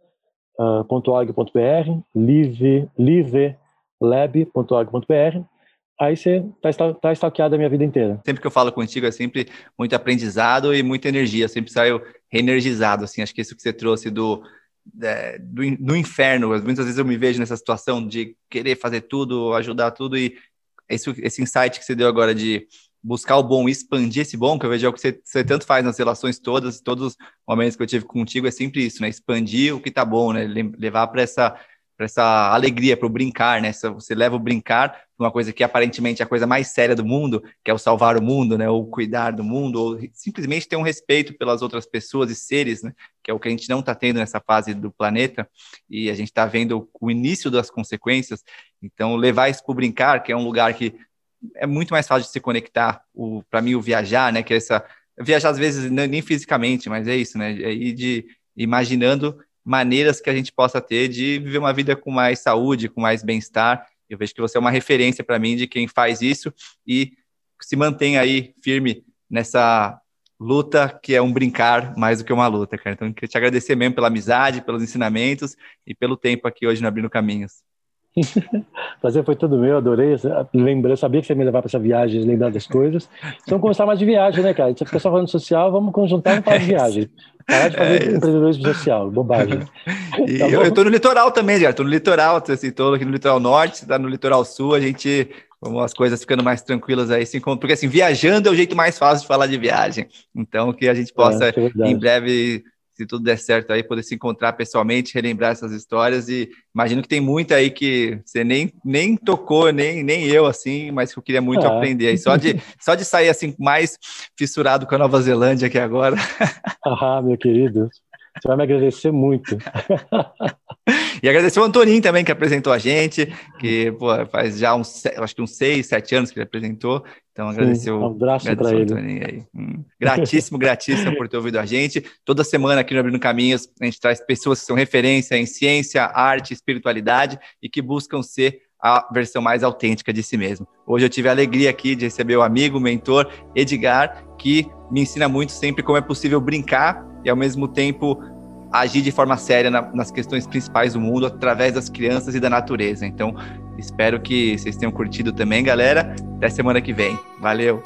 uh, live, livelab.org.br aí você tá, tá stalkeado a minha vida inteira. Sempre que eu falo contigo é sempre muito aprendizado e muita energia, sempre saio reenergizado, assim, acho que isso que você trouxe do, é, do, do, inferno, muitas vezes eu me vejo nessa situação de querer fazer tudo, ajudar tudo e esse, esse insight que você deu agora de buscar o bom e expandir esse bom, que eu vejo é o que você, você, tanto faz nas relações todas, todos os momentos que eu tive contigo, é sempre isso, né? Expandir o que tá bom, né? Levar para essa essa alegria, para o brincar, né? Você leva o brincar para uma coisa que aparentemente é a coisa mais séria do mundo, que é o salvar o mundo, né? Ou cuidar do mundo, ou simplesmente ter um respeito pelas outras pessoas e seres, né? Que é o que a gente não está tendo nessa fase do planeta e a gente está vendo o início das consequências. Então, levar isso para brincar, que é um lugar que é muito mais fácil de se conectar. Para mim, o viajar, né? Que é essa viajar às vezes nem fisicamente, mas é isso, né? É ir de imaginando maneiras que a gente possa ter de viver uma vida com mais saúde, com mais bem-estar. Eu vejo que você é uma referência para mim de quem faz isso e se mantém aí firme nessa luta que é um brincar mais do que uma luta, cara. Então, eu queria te agradecer mesmo pela amizade, pelos ensinamentos e pelo tempo aqui hoje no Abrindo Caminhos. Prazer foi todo meu, adorei. Lembrei, sabia que você ia me levar para essa viagem, lembrar das coisas. Então, vamos conversar mais de viagem, né, cara? Você fica só falando social, vamos conjuntar e falar de viagem. Parar de fazer é empreendedorismo social, bobagem. E tá eu, tô no litoral também, cara. Tô no litoral, assim, tô aqui no litoral norte, tá no litoral sul, a gente como as coisas ficando mais tranquilas aí, se porque assim, viajando é o jeito mais fácil de falar de viagem. Então, que a gente possa, é, é em breve, se tudo der certo aí, poder se encontrar pessoalmente, relembrar essas histórias e imagino que tem muita aí que você nem, nem tocou, nem, nem eu, assim, mas que eu queria muito ah. aprender. Só de, só de sair, assim, mais fissurado com a Nova Zelândia aqui agora. Ah, meu querido, você vai me agradecer muito. e agradecer o Antoninho também, que apresentou a gente, que pô, faz já uns, acho que uns seis, sete anos que ele apresentou. Então, agradecer o um abraço para ele. Aí. Hum. Gratíssimo, gratíssimo por ter ouvido a gente. Toda semana aqui no Abrindo Caminhos, a gente traz pessoas que são referência em ciência, arte, espiritualidade e que buscam ser a versão mais autêntica de si mesmo. Hoje eu tive a alegria aqui de receber o amigo, o mentor Edgar, que me ensina muito sempre como é possível brincar e ao mesmo tempo agir de forma séria na, nas questões principais do mundo através das crianças e da natureza. Então, espero que vocês tenham curtido também, galera. Até semana que vem. Valeu!